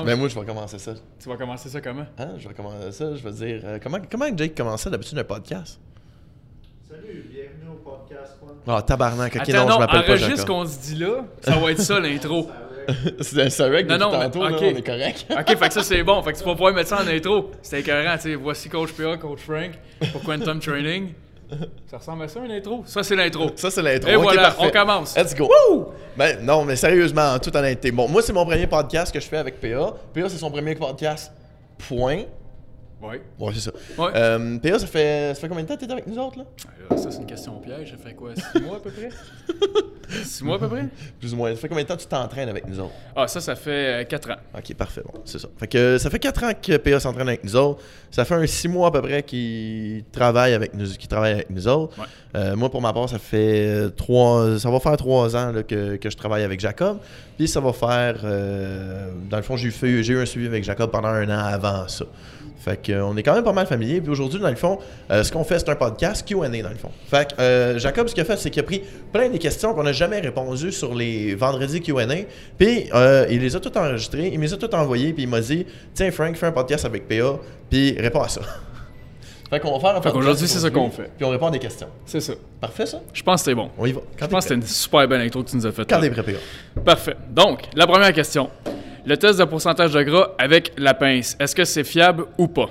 commence. Ben moi, je vais commencer ça. Tu vas commencer ça comment? Hein? Je vais commencer ça. Je vais dire. euh, comment, comment Jake commençait d'habitude un podcast? Salut, bienvenue au podcast. Ah, tabarnak. Ok, Attends, non, non, je m'appelle pas enregistre ce Jacob. qu'on se dit là, ça va être ça l'intro. C'est que Non, depuis non, tantôt, là, ok. on est correct. ok, fait que ça c'est bon, fait que tu vas pouvoir mettre ça en intro. C'était écœurant, tu sais. Voici Coach PA, Coach Frank pour Quantum Training. Ça ressemble à ça une intro? Ça c'est l'intro. Ça, c'est l'intro. Et Ok, voilà, parfait. on commence. Let's go. Ben, non, mais sérieusement, en toute honnêteté. Bon, moi, c'est mon premier podcast que je fais avec PA. PA, c'est son premier podcast. Point. Ouais. Ouais, c'est ça. Ouais. Euh, PA, ça fait, ça fait combien de temps que t'es avec nous autres, là? Ça c'est une question piège. Ça fait quoi? Six mois à peu près? Six mois à peu près? Plus ou moins. Ça fait combien de temps que tu t'entraînes avec nous autres? Ah, ça, ça fait euh, quatre ans. Ok, parfait. Bon, c'est ça. Fait que euh, ça fait 4 ans que PA s'entraîne avec nous autres. Ça fait un 6 mois à peu près qu'il travaille avec nous, qu'il travaille avec nous autres. Ouais. Euh, moi, pour ma part, ça fait 3... Ça va faire 3 ans là, que, que je travaille avec Jacob. Puis ça va faire... euh, dans le fond, j'ai eu, eu un suivi avec Jacob pendant un an avant ça. Fait que, euh, on est quand même pas mal familier. Puis aujourd'hui, dans le fond, euh, ce qu'on fait, c'est un podcast Q&A dans le fond. Fait que euh, Jacob, ce qu'il a fait, c'est qu'il a pris plein des questions qu'on n'a jamais répondues sur les vendredis Q&A. Puis euh, il les a toutes enregistrées, il me les a toutes envoyées, puis il m'a dit Tiens, Frank, fais un podcast avec PA, puis réponds à ça. fait qu'on va faire un podcast qu'aujourd'hui, c'est ça aujourd'hui, qu'on fait. Puis on répond à des questions. C'est ça. Parfait, ça? Je pense que c'est bon. On y va. Je pense que c'était une super belle intro que tu nous as faite. Quand t'es prêt, PA. Parfait. Donc, la première question. Le test de pourcentage de gras avec la pince, est-ce que c'est fiable ou pas?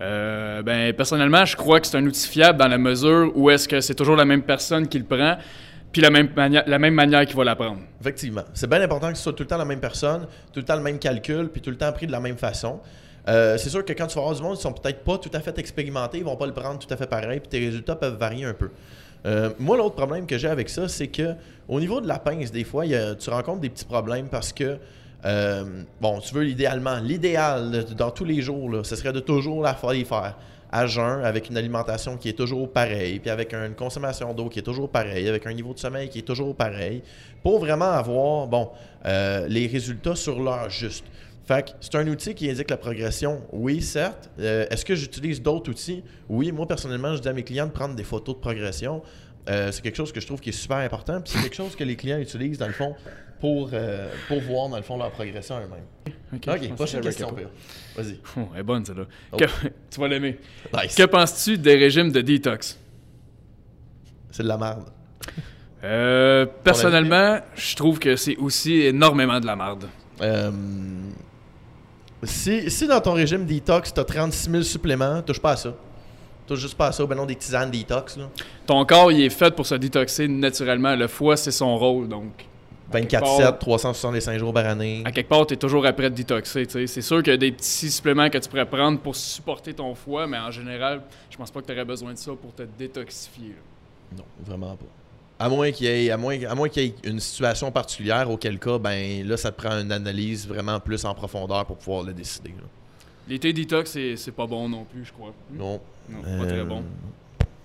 Euh, ben, personnellement, je crois que c'est un outil fiable dans la mesure où est-ce que c'est toujours la même personne qui le prend, puis la même, la même manière qu'il va la prendre. Effectivement. C'est bien important que ce soit tout le temps la même personne, tout le temps le même calcul, puis tout le temps pris de la même façon. Euh, c'est sûr que quand tu vas avoir du monde, ils sont peut-être pas tout à fait expérimentés, ils vont pas le prendre tout à fait pareil, puis tes résultats peuvent varier un peu. Euh, moi, l'autre problème que j'ai avec ça, c'est que au niveau de la pince, des fois, tu rencontres des petits problèmes parce que, euh, bon, tu veux idéalement, l'idéal dans tous les jours, ce serait de toujours la les faire à jeun, avec une alimentation qui est toujours pareille, puis avec une consommation d'eau qui est toujours pareille, avec un niveau de sommeil qui est toujours pareil, pour vraiment avoir, bon, euh, les résultats sur l'heure juste. Fait que c'est un outil qui indique la progression, oui, certes. Euh, Est-ce que j'utilise d'autres outils? Oui, moi, personnellement, je dis à mes clients de prendre des photos de progression. C'est quelque chose que je trouve qui est super important. C'est quelque chose que les clients utilisent, dans le fond, pour, euh, pour voir, dans le fond, leur progression eux-mêmes. Ok, prochaine que question. Vas-y. Oh, elle est bonne, celle-là. Oh. Que- tu vas l'aimer. Nice. Que penses-tu des régimes de détox? C'est de la merde. Euh, personnellement, je trouve que c'est aussi énormément de la merde. Euh, si, si dans ton régime detox, tu as 36 000 suppléments, touche pas à ça. Touche juste pas à ça, ben non, des tisanes detox. Là. Ton corps, il est fait pour se détoxer naturellement. Le foie, c'est son rôle, donc 24-7, 365 jours par année. à quelque part, tu es toujours après de détoxer. C'est sûr qu'il y a des petits suppléments que tu pourrais prendre pour supporter ton foie, mais en général, je pense pas que tu aurais besoin de ça pour te détoxifier. là. Non, vraiment pas. À moins qu'il y ait, à moins, à moins qu'il y ait une situation particulière, auquel cas, ben là, ça te prend une analyse vraiment plus en profondeur pour pouvoir le décider. là. L'été détox, c'est pas bon non plus, je crois. Non. Non, pas très Euh, bon.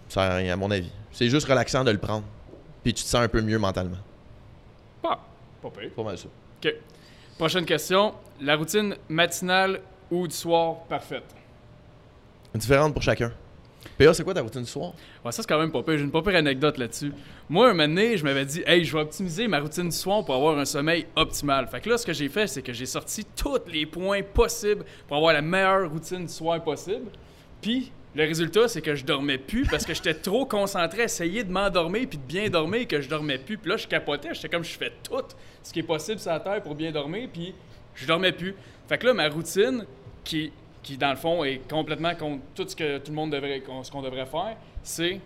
Ça sert à rien, à mon avis. C'est juste relaxant de le prendre. Puis tu te sens un peu mieux mentalement. Pas, pas pire. Pas mal ça. OK. Prochaine question. La routine matinale ou du soir parfaite? Différente pour chacun. PA, c'est quoi ta routine du soir? Ouais, ça, c'est quand même pas pire. J'ai une pas pire anecdote là-dessus. Moi, un moment donné, je m'avais dit, hey, je vais optimiser ma routine du soir pour avoir un sommeil optimal. Fait que là, ce que j'ai fait, c'est que j'ai sorti tous les points possibles pour avoir la meilleure routine du soir possible. Puis, le résultat, c'est que je dormais plus parce que j'étais trop concentré à essayer de m'endormir puis de bien dormir que je dormais plus. Puis là, je capotais. J'étais comme, je fais tout ce qui est possible sur la terre pour bien dormir, puis je dormais plus. Fait que là, ma routine, qui, qui dans le fond est complètement contre tout ce que tout le monde devrait, ce qu'on devrait faire, c'est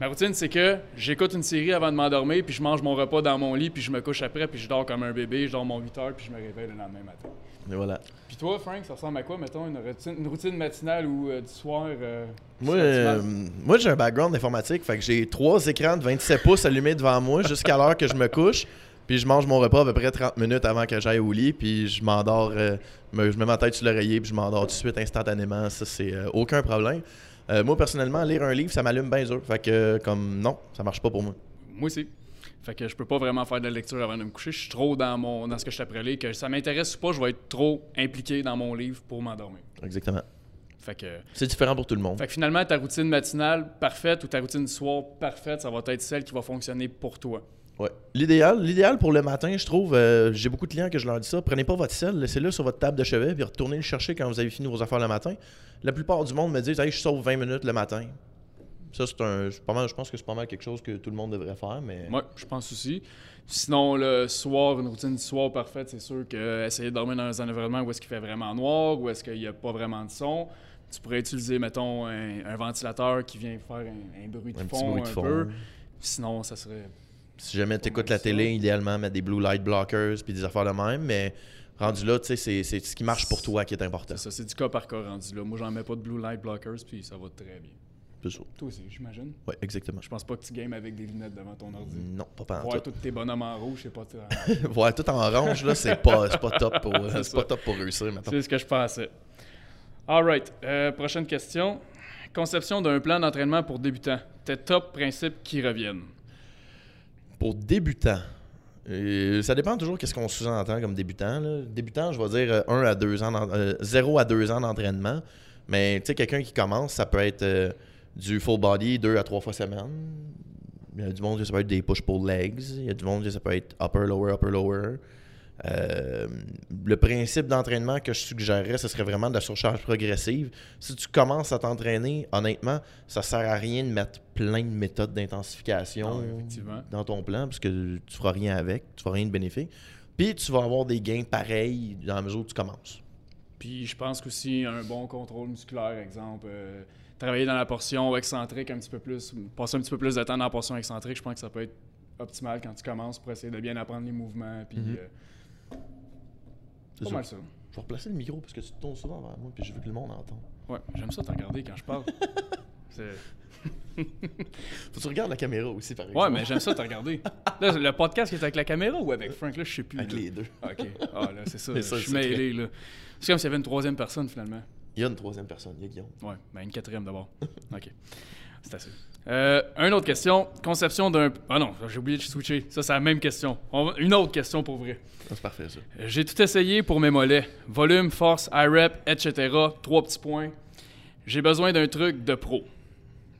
Ma routine, c'est que j'écoute une série avant de m'endormir, puis je mange mon repas dans mon lit, puis je me couche après, puis je dors comme un bébé, je dors mon 8 heures, puis je me réveille le lendemain matin. Et voilà. Puis toi, Frank, ça ressemble à quoi, mettons, une routine, une routine matinale ou euh, du soir euh, Moi, euh, moi j'ai un background informatique, fait que j'ai trois écrans de 27 pouces allumés devant moi jusqu'à l'heure que je me couche. Puis je mange mon repas à peu près 30 minutes avant que j'aille au lit, puis je m'endors, me- je mets ma tête sur l'oreiller, puis je m'endors tout de suite instantanément. Ça, c'est aucun problème. Moi, personnellement, lire un livre, ça m'allume bien dur. Fait que, comme, non, ça marche pas pour moi. Moi aussi. Fait que je peux pas vraiment faire de la lecture avant de me coucher. Je suis trop dans mon dans ce que je t'appelais, que ça m'intéresse ou pas, je vais être trop impliqué dans mon livre pour m'endormir. Exactement. Fait que, C'est différent pour tout le monde. fait que finalement, ta routine matinale parfaite ou ta routine du soir parfaite, ça va être celle qui va fonctionner pour toi. Ouais. L'idéal, l'idéal pour le matin, je trouve, euh, j'ai beaucoup de clients que je leur dis ça, prenez pas votre sel, laissez-le sur votre table de chevet, puis retournez le chercher quand vous avez fini vos affaires le matin. La plupart du monde me disent, hey, je sauve 20 minutes le matin. Ça, c'est un. Pas mal, je pense que c'est pas mal quelque chose que tout le monde devrait faire, mais. Ouais, je pense aussi. Sinon, le soir, une routine du soir parfaite, c'est sûr que essayer de dormir dans un environnement où est-ce qu'il fait vraiment noir, où est-ce qu'il n'y a pas vraiment de son. Tu pourrais utiliser, mettons, un, un ventilateur qui vient faire un, un bruit de Un petit fond bruit de un fond. peu. Sinon, ça serait. Si jamais tu écoutes la télé, idéalement, mettre des blue light blockers puis des affaires de même, mais rendu là, tu sais, c'est, c'est ce qui marche pour toi qui est important. C'est ça, c'est du cas par cas rendu là. Moi, j'en mets pas de blue light blockers, puis ça va très bien. Ça. Toi aussi, j'imagine. Ouais, exactement. Je pense pas que tu games avec des lunettes devant ton ordi. Non, pas Voir tout. tous tes bonhommes en rouge, c'est pas. Voir tout en orange, là, c'est pas, pas top pour, C'est pas top pour réussir, maintenant. C'est ce que je pensais. Alright. Euh, prochaine question. Conception d'un plan d'entraînement pour débutants. Tes top principes qui reviennent? Pour débutant, euh, ça dépend toujours qu'est-ce qu'on sous-entend comme débutant. là. Débutant, je vais dire 1 à 2 ans, d'en- euh, 0 à 2 ans d'entraînement. Mais tu sais, quelqu'un qui commence, ça peut être euh, du full body 2 à 3 fois semaine. Il y a du monde que ça peut être des push-pull legs. Il y a du monde que ça peut être upper-lower, upper-lower. Euh, le principe d'entraînement que je suggérerais, ce serait vraiment de la surcharge progressive. Si tu commences à t'entraîner, honnêtement, ça sert à rien de mettre plein de méthodes d'intensification Ah, dans ton plan, parce que tu feras rien avec, tu feras rien de bénéfique. Puis tu vas avoir des gains pareils dans la mesure où tu commences. Puis je pense qu'aussi un bon contrôle musculaire, exemple. euh, travailler dans la portion excentrique un petit peu plus, passer un petit peu plus de temps dans la portion excentrique, je pense que ça peut être optimal quand tu commences pour essayer de bien apprendre les mouvements. Puis euh, C'est pas mal ça. Je vais replacer le micro parce que tu te tournes souvent vers moi, puis je veux que le monde entende. Ouais, j'aime ça te regarder quand je parle. Faut que tu regardes la caméra aussi, par exemple. Ouais, mais j'aime ça te regarder. Là, le podcast qui est avec la caméra ou avec Frank, là, je sais plus. Avec là. les deux. Ah, ok. Ah, là, c'est ça. Je suis mêlé, là. C'est comme s'il y avait une troisième personne, finalement. Il y a une troisième personne, il y a Guillaume. Ouais, ben une quatrième d'abord. OK. C'est assez. Euh, une autre question. Conception d'un... Ah non, j'ai oublié de switcher. Ça, c'est la même question. On Une autre question pour vrai. Ah, C'est parfait, ça. Euh, J'ai tout essayé pour mes mollets. Volume, force, IREP, etc. Trois petits points. J'ai besoin d'un truc de pro.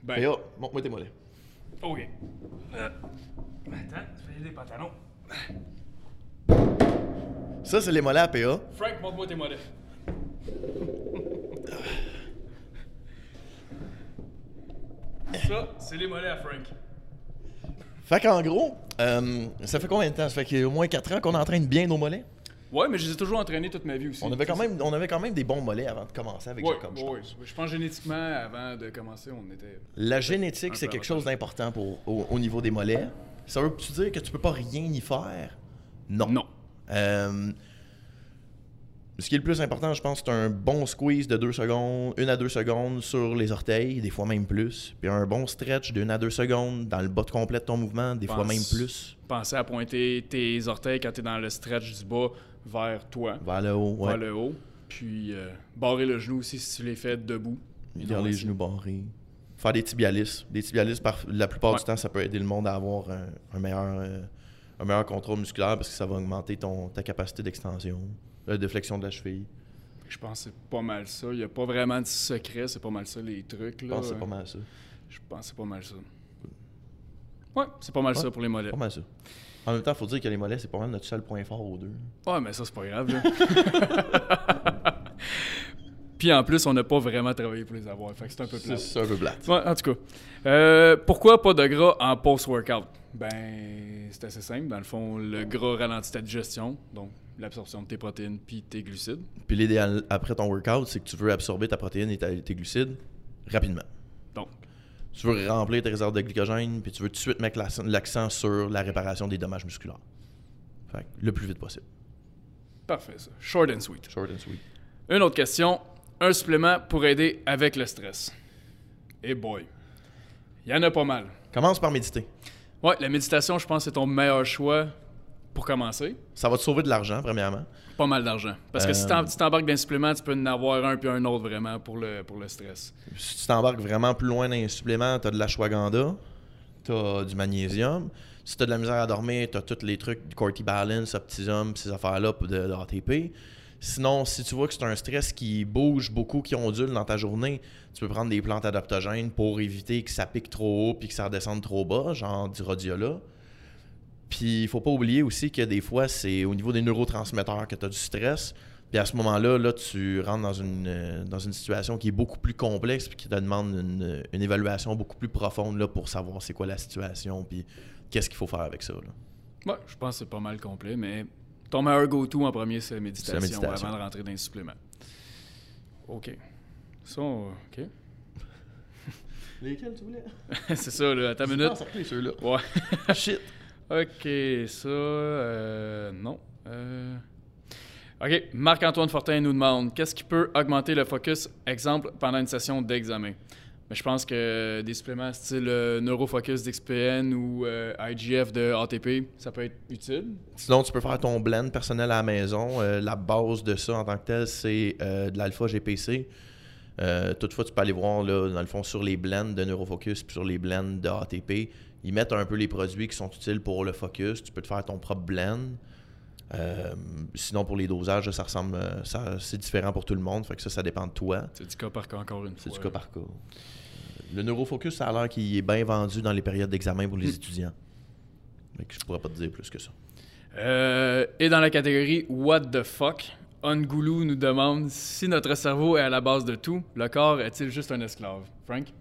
Ben, Et oh, montre-moi tes mollets. OK. Euh, attends, tu fais des pantalons. Ça, c'est les mollets à PA. Frank, montre-moi tes mollets. Ça, c'est les mollets à Frank. Fait qu'en gros, euh, ça fait combien de temps? Ça fait qu'il y a au moins 4 ans qu'on entraîne bien nos mollets? Ouais, mais je les ai toujours entraînés toute ma vie aussi. On avait quand même, on avait quand même des bons mollets avant de commencer avec Ouais, Jacob, je ouais, pense. Je pense génétiquement, avant de commencer, on était. La génétique, c'est quelque chose d'important pour, au, au niveau des mollets. Ça veut-tu dire que tu peux pas rien y faire? Non. Non. Euh, ce qui est le plus important, je pense, c'est un bon squeeze de 2 secondes, 1 à 2 secondes sur les orteils, des fois même plus. Puis un bon stretch de 1 à 2 secondes dans le bas de complet de ton mouvement, des fois même plus. Pensez à pointer tes orteils quand tu es dans le stretch du bas vers toi, Vers le haut, ouais. vers le haut. Puis euh, barrer le genou aussi si tu les fais debout. Garder les genoux barrés. Faire des tibialis. Des tibialis, par, la plupart Ouais. du temps, ça peut aider le monde à avoir un, un meilleur, euh, un meilleur contrôle musculaire parce que ça va augmenter ton, ta capacité d'extension, euh, de flexion de la cheville. Je pense que c'est pas mal ça. Il n'y a pas vraiment de secret, c'est pas mal ça les trucs. Je Là. pense que c'est pas mal ça. Je pense que c'est pas mal ça. Ouais, c'est pas mal Ouais. ça pour les mollets. Pas mal ça. En même temps, il faut dire que les mollets, c'est pas mal notre seul point fort aux deux. Ouais, mais ça, c'est pas grave. là. Puis en plus, on n'a pas vraiment travaillé pour les avoir. Fait que c'est un peu plat. c'est un peu. Ouais, en tout cas. Euh, pourquoi pas de gras en post-workout? Ben, c'est assez simple. Dans le fond, le gras ralentit ta digestion, donc l'absorption de tes protéines puis tes glucides. Puis l'idéal après ton workout, c'est que tu veux absorber ta protéine et ta- tes glucides rapidement. Donc, Tu veux remplir tes réserves de glycogène, puis tu veux tout de suite mettre l'accent- sur la réparation des dommages musculaires. Fait que le plus vite possible. parfait ça. Short and sweet. Short and sweet. Une autre question. Un supplément pour aider avec le stress. Et boy. Il y en a pas mal. Commence par méditer. Ouais, la méditation, je pense, c'est ton meilleur choix pour commencer. Ça va te sauver de l'argent, premièrement. Pas mal d'argent. Parce que si Euh, tu t'embarques d'un supplément, tu peux en avoir un puis un autre vraiment pour le, pour le stress. Si tu t'embarques vraiment plus loin dans les suppléments, tu as de l'ashwagandha, tu as du magnésium. Si tu as de la misère à dormir, tu as tous les trucs du Corti Balance, Optisum, ces affaires-là de, de ATP. Sinon, si tu vois que c'est un stress qui bouge beaucoup, qui ondule dans ta journée, tu peux prendre des plantes adaptogènes pour éviter que ça pique trop haut puis que ça redescende trop bas, genre du rhodiola. Puis il faut pas oublier aussi que des fois, c'est au niveau des neurotransmetteurs que tu as du stress. Puis à ce moment-là, là, tu rentres dans une, euh, dans une situation qui est beaucoup plus complexe puis qui te demande une, une évaluation beaucoup plus profonde là, pour savoir c'est quoi la situation puis qu'est-ce qu'il faut faire avec ça. là. Ouais, je pense que c'est pas mal complet, mais ton meilleur go-to en premier, c'est la méditation, C'est la méditation. avant de rentrer dans les suppléments. OK. Ça, on- OK. Lesquels tu voulais? c'est ça, là. Attends une minute. ceux-là. Ouais. Shit. OK, ça, euh, non. Euh, OK, Marc-Antoine Fortin nous demande qu'est-ce qui peut augmenter le focus, exemple, pendant une session d'examen? Mais je pense que des suppléments style euh, Neurofocus d'XPN ou IGF de ATP, ça peut être utile. Sinon, tu peux faire ton blend personnel à la maison. La base de ça en tant que tel, c'est de l'alpha GPC. Euh, toutefois, tu peux aller voir là, dans le fond sur les blends de Neurofocus puis sur les blends de ATP. Ils mettent un peu les produits qui sont utiles pour le focus. Tu peux te faire ton propre blend. Euh, sinon, pour les dosages, ça ressemble, euh, ça, c'est différent pour tout le monde. Fait que ça, ça dépend de toi. C'est du cas par cas, encore une C'est fois. du cas par cas. Le Neurofocus, ça a l'air qu'il est bien vendu dans les périodes d'examen pour les Hmm. étudiants. Que je pourrais pas te dire plus que ça. Euh, et dans la catégorie What the fuck, Angoulou nous demande si notre cerveau est à la base de tout, le corps est-il juste un esclave? Frank?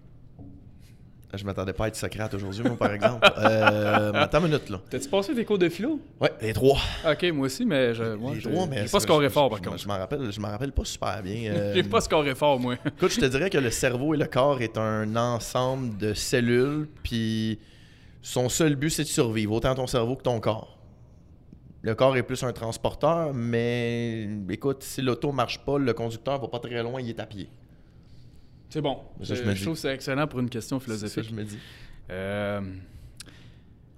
Je m'attendais pas à être Socrate aujourd'hui, moi, par exemple. Euh, attends une minute, là. T'as-tu passé des cours de philo? Ouais, les trois. Ok, moi aussi, mais je. Moi, les trois, mais. j'ai pas scoré fort, par je- contre. Je m'en rappelle, je m'en rappelle pas super bien. Euh, J'ai pas scoré fort, moi. Écoute, je te dirais que le cerveau et le corps est un ensemble de cellules, puis son seul but, c'est de survivre, autant ton cerveau que ton corps. Le corps est plus un transporteur, mais écoute, si l'auto marche pas, le conducteur va pas très loin, il est à pied. C'est bon. Ça, je trouve que c'est excellent pour une question C'est ça que philosophique. je me dis. Euh,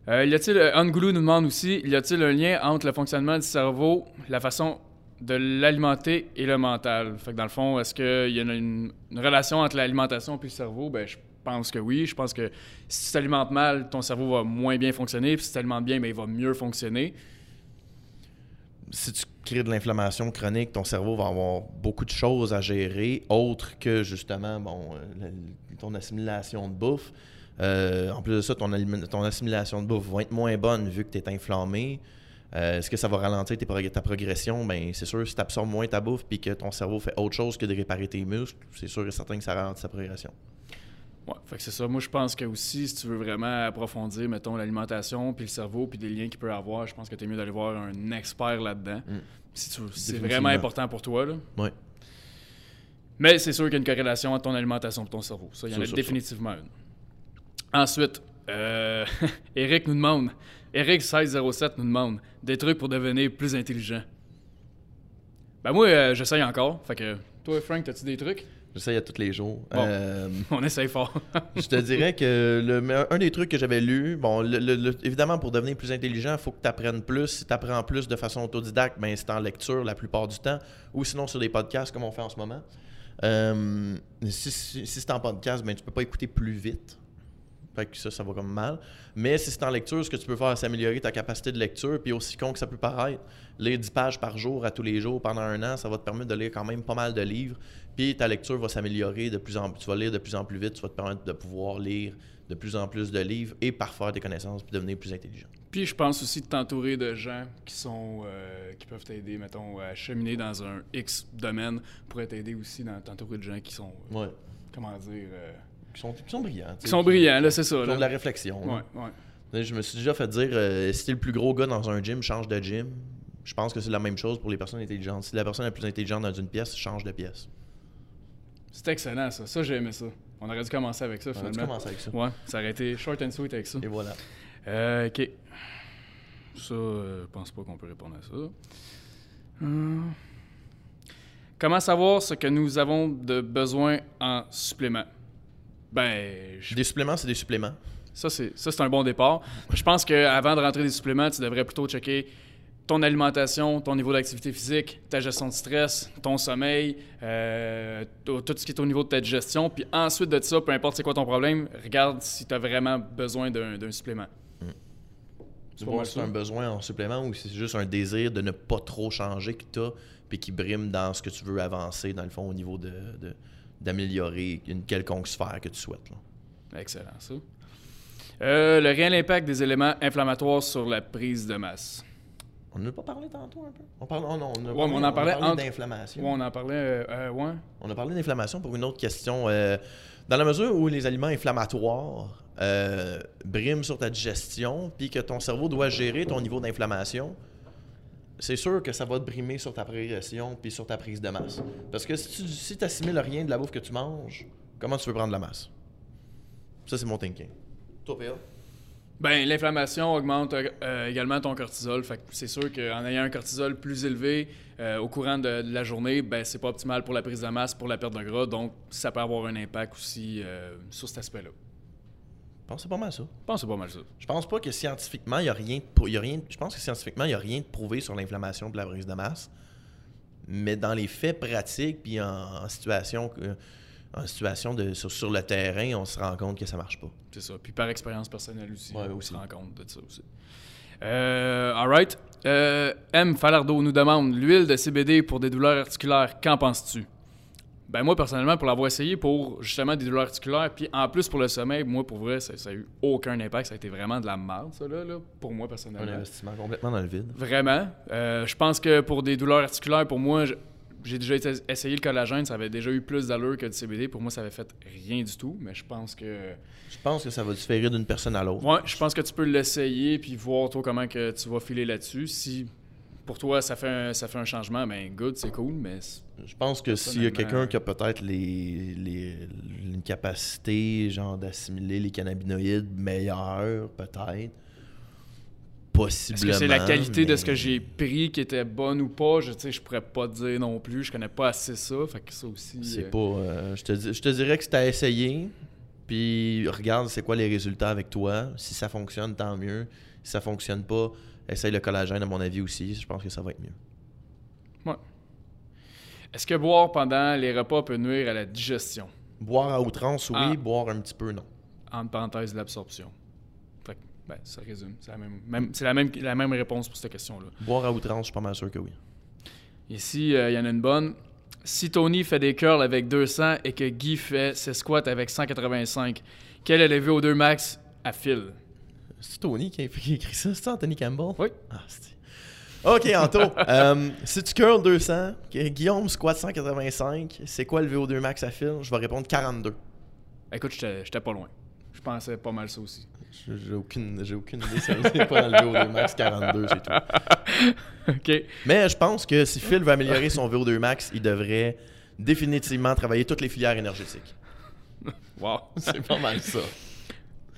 euh, y a-t-il, euh, Angoulou nous demande aussi, y a-t-il un lien entre le fonctionnement du cerveau, la façon de l'alimenter et le mental? Fait que dans le fond, est-ce qu'il y a une, une relation entre l'alimentation et le cerveau? Ben, je pense que oui. Je pense que si tu t'alimentes mal, ton cerveau va moins bien fonctionner. Puis si tu t'alimentes bien, ben, il va mieux fonctionner. Si tu crées de l'inflammation chronique, ton cerveau va avoir beaucoup de choses à gérer, autres que justement bon, euh, ton assimilation de bouffe. Euh, en plus de ça, ton, assimilation de bouffe va être moins bonne vu que tu es inflammé. Euh, Est-ce que ça va ralentir ta progression? Ben, c'est sûr, si tu absorbes moins ta bouffe puis que ton cerveau fait autre chose que de réparer tes muscles, c'est sûr et certain que ça ralentit sa progression. Ouais, fait que c'est ça. Moi, je pense que aussi, si tu veux vraiment approfondir, mettons, l'alimentation, puis le cerveau, puis des liens qu'il peut avoir, je pense que tu es mieux d'aller voir un expert là-dedans. Mm. Si tu c'est vraiment important pour toi. Là. Ouais. Mais c'est sûr qu'il y a une corrélation entre ton alimentation et ton cerveau. Ça, il y en a définitivement une. Ensuite, euh, Eric nous demande, Eric 1607 nous demande des trucs pour devenir plus intelligent. Ben moi, euh, j'essaye encore. Fait que toi, Frank, as-tu des trucs? J'essaye à tous les jours. Bon. Euh, On essaye fort. je te dirais que le, un des trucs que j'avais lu, bon, le- le- le- évidemment, pour devenir plus intelligent, il faut que tu apprennes plus. Si tu apprends plus de façon autodidacte, ben, c'est en lecture la plupart du temps, ou sinon sur des podcasts comme on fait en ce moment. Euh, si si- si c'est en podcast, ben, tu peux pas écouter plus vite. Fait que ça, ça va comme mal. Mais si c'est en lecture, ce que tu peux faire, c'est améliorer ta capacité de lecture. Puis aussi con que ça peut paraître, lire 10 pages par jour à tous les jours pendant un an, ça va te permettre de lire quand même pas mal de livres. Puis ta lecture va s'améliorer de plus en plus. Tu vas lire de plus en plus vite, tu vas te permettre de pouvoir lire de plus en plus de livres et parfaire tes connaissances puis devenir plus intelligent. Puis je pense aussi de t'entourer de gens qui sont euh, qui peuvent t'aider, mettons, à cheminer dans un X domaine pourrait t'aider aussi dans t'entourer de gens qui sont, euh, Ouais. comment dire, euh, Qui sont, qui sont brillants. qui sont brillants, là, c'est ça. Qui ont Là. de la réflexion. Ouais, ouais. Je me suis déjà fait dire si t'es le plus gros gars dans un gym, change de gym. Je pense que c'est la même chose pour les personnes intelligentes. Si la personne la plus intelligente dans une pièce, change de pièce. C'était excellent, ça. Ça, j'ai aimé ça. On aurait dû commencer avec ça, On a dû commencer avec ça. Ouais, ça aurait été short and sweet avec ça. Et voilà. Euh, ok. Ça, euh, je pense pas qu'on peut répondre à ça. Hum. Comment savoir ce que nous avons de besoin en supplément? Ben, je- Des suppléments, c'est des suppléments. ça, c'est ça, c'est un bon départ. Je pense qu'avant de rentrer des suppléments, tu devrais plutôt checker ton alimentation, ton niveau d'activité physique, ta gestion de stress, ton sommeil, euh, tout ce qui est au niveau de ta digestion. Puis ensuite de ça, peu importe c'est quoi ton problème, regarde si tu as vraiment besoin d'un supplément. Si c'est un besoin en supplément ou si c'est juste un désir de ne pas trop changer que tu as puis qui brime dans ce que tu veux avancer, dans le fond, au niveau de, de- d'améliorer une quelconque sphère que tu souhaites. là. Excellent, ça. Euh, le réel impact des éléments inflammatoires sur la prise de masse. On n'en a pas parlé tantôt un peu? On, parle, oh non, on, a Ouais, mais on en a parlait parlé entre- d'inflammation. Ouais, on en parlait. euh, euh, ouais. On a parlé d'inflammation pour une autre question. Euh, dans la mesure où les aliments inflammatoires euh, briment sur ta digestion, puis que ton cerveau doit gérer ton niveau d'inflammation, c'est sûr que ça va te brimer sur ta progression puis sur ta prise de masse. Parce que si tu si t'assimiles rien de la bouffe que tu manges, comment tu veux prendre de la masse? Ça, c'est mon thinking. Toi, PA? Ben, l'inflammation augmente euh, également ton cortisol. Fait que c'est sûr qu'en ayant un cortisol plus élevé euh, au courant de, de la journée, ben, c'est pas optimal pour la prise de masse, pour la perte de gras. Donc, ça peut avoir un impact aussi euh, sur cet aspect-là. Je pense que c'est pas mal ça. Je pense que c'est pas mal ça. Je pense pas que scientifiquement, il y a rien de y a rien, je pense que scientifiquement, il y a rien de prouvé sur l'inflammation de la brise de masse. Mais dans les faits pratiques puis en, en situation que- en situation de sur, sur le terrain, on se rend compte que ça marche pas. C'est ça. Puis par expérience personnelle aussi, Ouais, on aussi. se rend compte de ça aussi. Euh, all right. Euh, M. Falardeau nous demande l'huile de CBD pour des douleurs articulaires, qu'en penses-tu? Ben moi, personnellement, pour l'avoir essayé pour justement des douleurs articulaires, puis en plus pour le sommeil, moi, pour vrai, ça, ça a eu aucun impact. Ça a été vraiment de la merde, ça, là, là, pour moi, Un personnellement. investissement complètement dans le vide. Vraiment. Euh, je pense que pour des douleurs articulaires, pour moi, je- j'ai déjà essayé le collagène, ça avait déjà eu plus d'allure que du CBD. Pour moi, ça avait fait rien du tout, mais je pense que... Je pense que ça va différer d'une personne à l'autre. Ouais, je pense que tu peux l'essayer puis voir toi comment que tu vas filer là-dessus. Si pour toi ça fait un, ça fait un changement, ben good, c'est cool, mais Je pense que s'il y a quelqu'un qui a peut-être les, les- une capacité genre d'assimiler les cannabinoïdes meilleure, peut-être. Possiblement. est-ce que c'est la qualité de ce que j'ai pris qui était bonne ou pas? Je sais, je pourrais pas dire non plus. Je connais pas assez ça, fait que ça aussi. C'est euh, pas. euh, je, te, je te dirais que si t'as essayé, puis regarde c'est quoi les résultats avec toi? Si ça fonctionne, tant mieux. Si ça fonctionne pas, essaye le collagène, à mon avis aussi. Je pense que ça va être mieux. Est-ce que boire pendant les repas peut nuire à la digestion? Boire à outrance, oui. Ah. Boire un petit peu, non. Entre parenthèses, l'absorption. Ben, ça résume. C'est la même, même- c'est la même, la même réponse pour cette question-là. Boire à outrance, je suis pas mal sûr que oui. Ici, euh, il y en a une bonne? Si Tony fait des curls avec 200 et que Guy fait ses squats avec 185, quel est le VO2 max à fil? C'est Tony qui a écrit ça, c'est Anthony Campbell? Oui. Ah. Ok, Anto. euh, si tu curls 200, que Guillaume squat 185, c'est quoi le VO2 max à fil? Je vais répondre 42. Écoute, j'étais pas loin. Je pensais pas mal ça aussi. J'ai aucune, j'ai aucune idée. C'est c'est pas dans le VO2 max 42, c'est tout. OK. Mais je pense que si Phil veut améliorer son VO2 max, il devrait définitivement travailler toutes les filières énergétiques. Wow. C'est pas mal ça.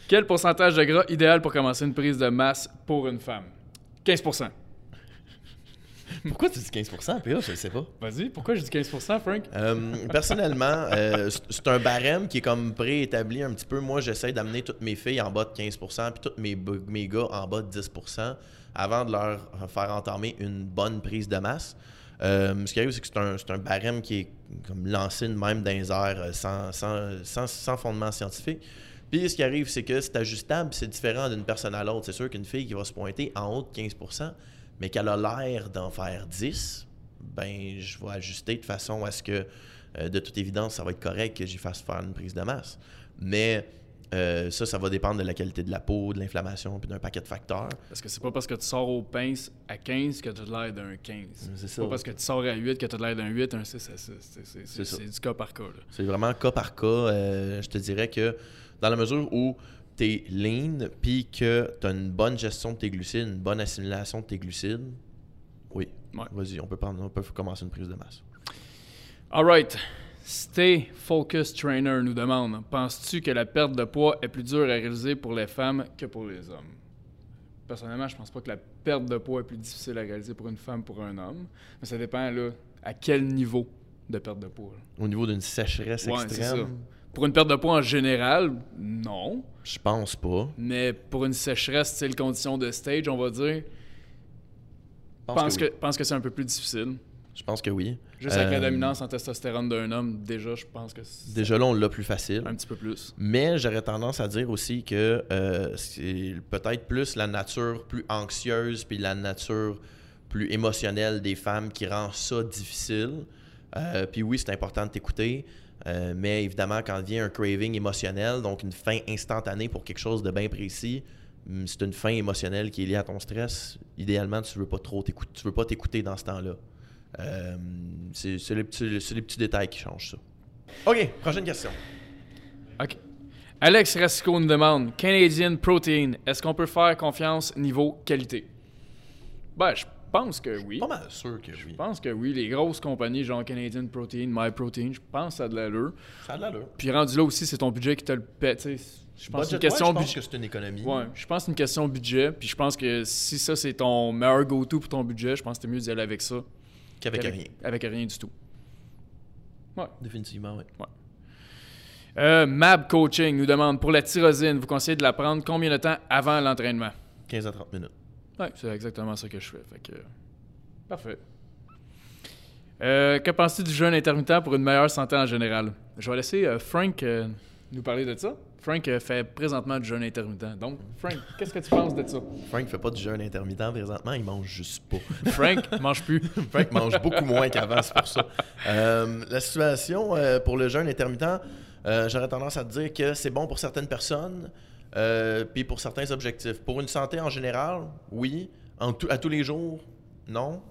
Quel pourcentage de gras idéal pour commencer une prise de masse pour une femme? 15 Pourquoi tu dis 15%, PA? Je sais pas. Vas-y, pourquoi je dis 15 Frank? Euh, personnellement, euh, c'est- un barème qui est comme préétabli un petit peu. Moi, j'essaie d'amener toutes mes filles en bas de 15% puis tous mes, mes gars en bas de 10% avant de leur faire entamer une bonne prise de masse. Euh, ce qui arrive, c'est que c'est un, barème qui est comme lancé de même dans les airs sans, sans, sans, sans fondement scientifique. Puis ce qui arrive, c'est que c'est ajustable, c'est différent d'une personne à l'autre. C'est sûr qu'une fille qui va se pointer en haut de 15%, mais qu'elle a l'air d'en faire 10, ben je vais ajuster de façon à ce que, euh, de toute évidence, ça va être correct que j'y fasse faire une prise de masse. Mais euh, ça, ça va dépendre de la qualité de la peau, de l'inflammation, puis d'un paquet de facteurs. Parce que c'est pas parce que tu sors au pince à 15 que tu as l'air d'un 15. C'est ça. pas parce que tu sors à 8 que tu as l'air d'un 8, un 6 à 6. C'est- du cas par cas. C'est vraiment cas par cas. Euh, je te dirais que dans la mesure où tu es lean, puis que tu as une bonne gestion de tes glucides, une bonne assimilation de tes glucides, oui, Ouais. vas-y, on peut, prendre, on peut commencer une prise de masse. Alright. Stay Focus Trainer nous demande Penses-tu que la perte de poids est plus dure à réaliser pour les femmes que pour les hommes? Personnellement, je pense pas que la perte de poids est plus difficile à réaliser pour une femme pour un homme. Mais ça dépend là, à quel niveau de perte de poids. là. Au niveau d'une sécheresse Ouais, extrême, Pour une perte de poids en général, non. je pense pas. Mais pour une sécheresse, style condition de stage, on va dire, Je pense pense que, que, pense que c'est un peu plus difficile. Je pense que oui. Juste avec la Euh, dominance en testostérone d'un homme, déjà, je pense que c'est Déjà là, on l'a plus facile. un petit peu plus. Mais j'aurais tendance à dire aussi que euh, c'est peut-être plus la nature plus anxieuse puis la nature plus émotionnelle des femmes qui rend ça difficile. Euh, puis oui, c'est important de t'écouter. Euh, mais évidemment, quand vient un craving émotionnel, donc une fin instantanée pour quelque chose de bien précis, hum, c'est une fin émotionnelle qui est liée à ton stress. Idéalement, tu veux pas trop t'écouter, tu veux pas t'écouter dans ce temps-là. Euh, c'est c'est les, petits- c'est les petits détails qui changent ça. OK, prochaine question. OK. Alex Rasco nous demande Canadian Protein, est-ce qu'on peut faire confiance niveau qualité Ben, je pense que oui. Pas mal sûr que oui. Je pense que oui. Les grosses compagnies, genre Canadian Protein, My Protein, je pense que ça a de l'allure. Ça a de l'allure. Puis rendu là aussi, c'est ton budget qui te le pète. Je pense que c'est une question ouais, je pense budget. que c'est une économie. Ouais, je pense que c'est une question budget. Puis je pense que si ça, c'est ton meilleur go-to pour ton budget, je pense que c'est mieux d'y aller avec ça. Qu'avec rien. Avec rien du tout. Définitivement, oui. Euh, Mab Coaching nous demande pour la tyrosine, vous conseillez de la prendre combien de temps avant l'entraînement? 15 à 30 minutes. Ouais, c'est exactement ça que je fais. Fait que, parfait. Euh, que penses-tu du jeûne intermittent pour une meilleure santé en général? Je vais laisser euh, Frank euh, nous parler de ça. Frank euh, fait présentement du jeûne intermittent. Donc, Frank, qu'est-ce que tu penses de ça? Frank fait pas du jeûne intermittent présentement, il mange juste pas. Frank, mange plus. Frank mange beaucoup moins qu'avant, c'est pour ça. Euh, la situation euh, pour le jeûne intermittent, euh, j'aurais tendance à te dire que c'est bon pour certaines personnes, euh, puis pour certains objectifs. Pour une santé en général, oui. En à tous les jours, non.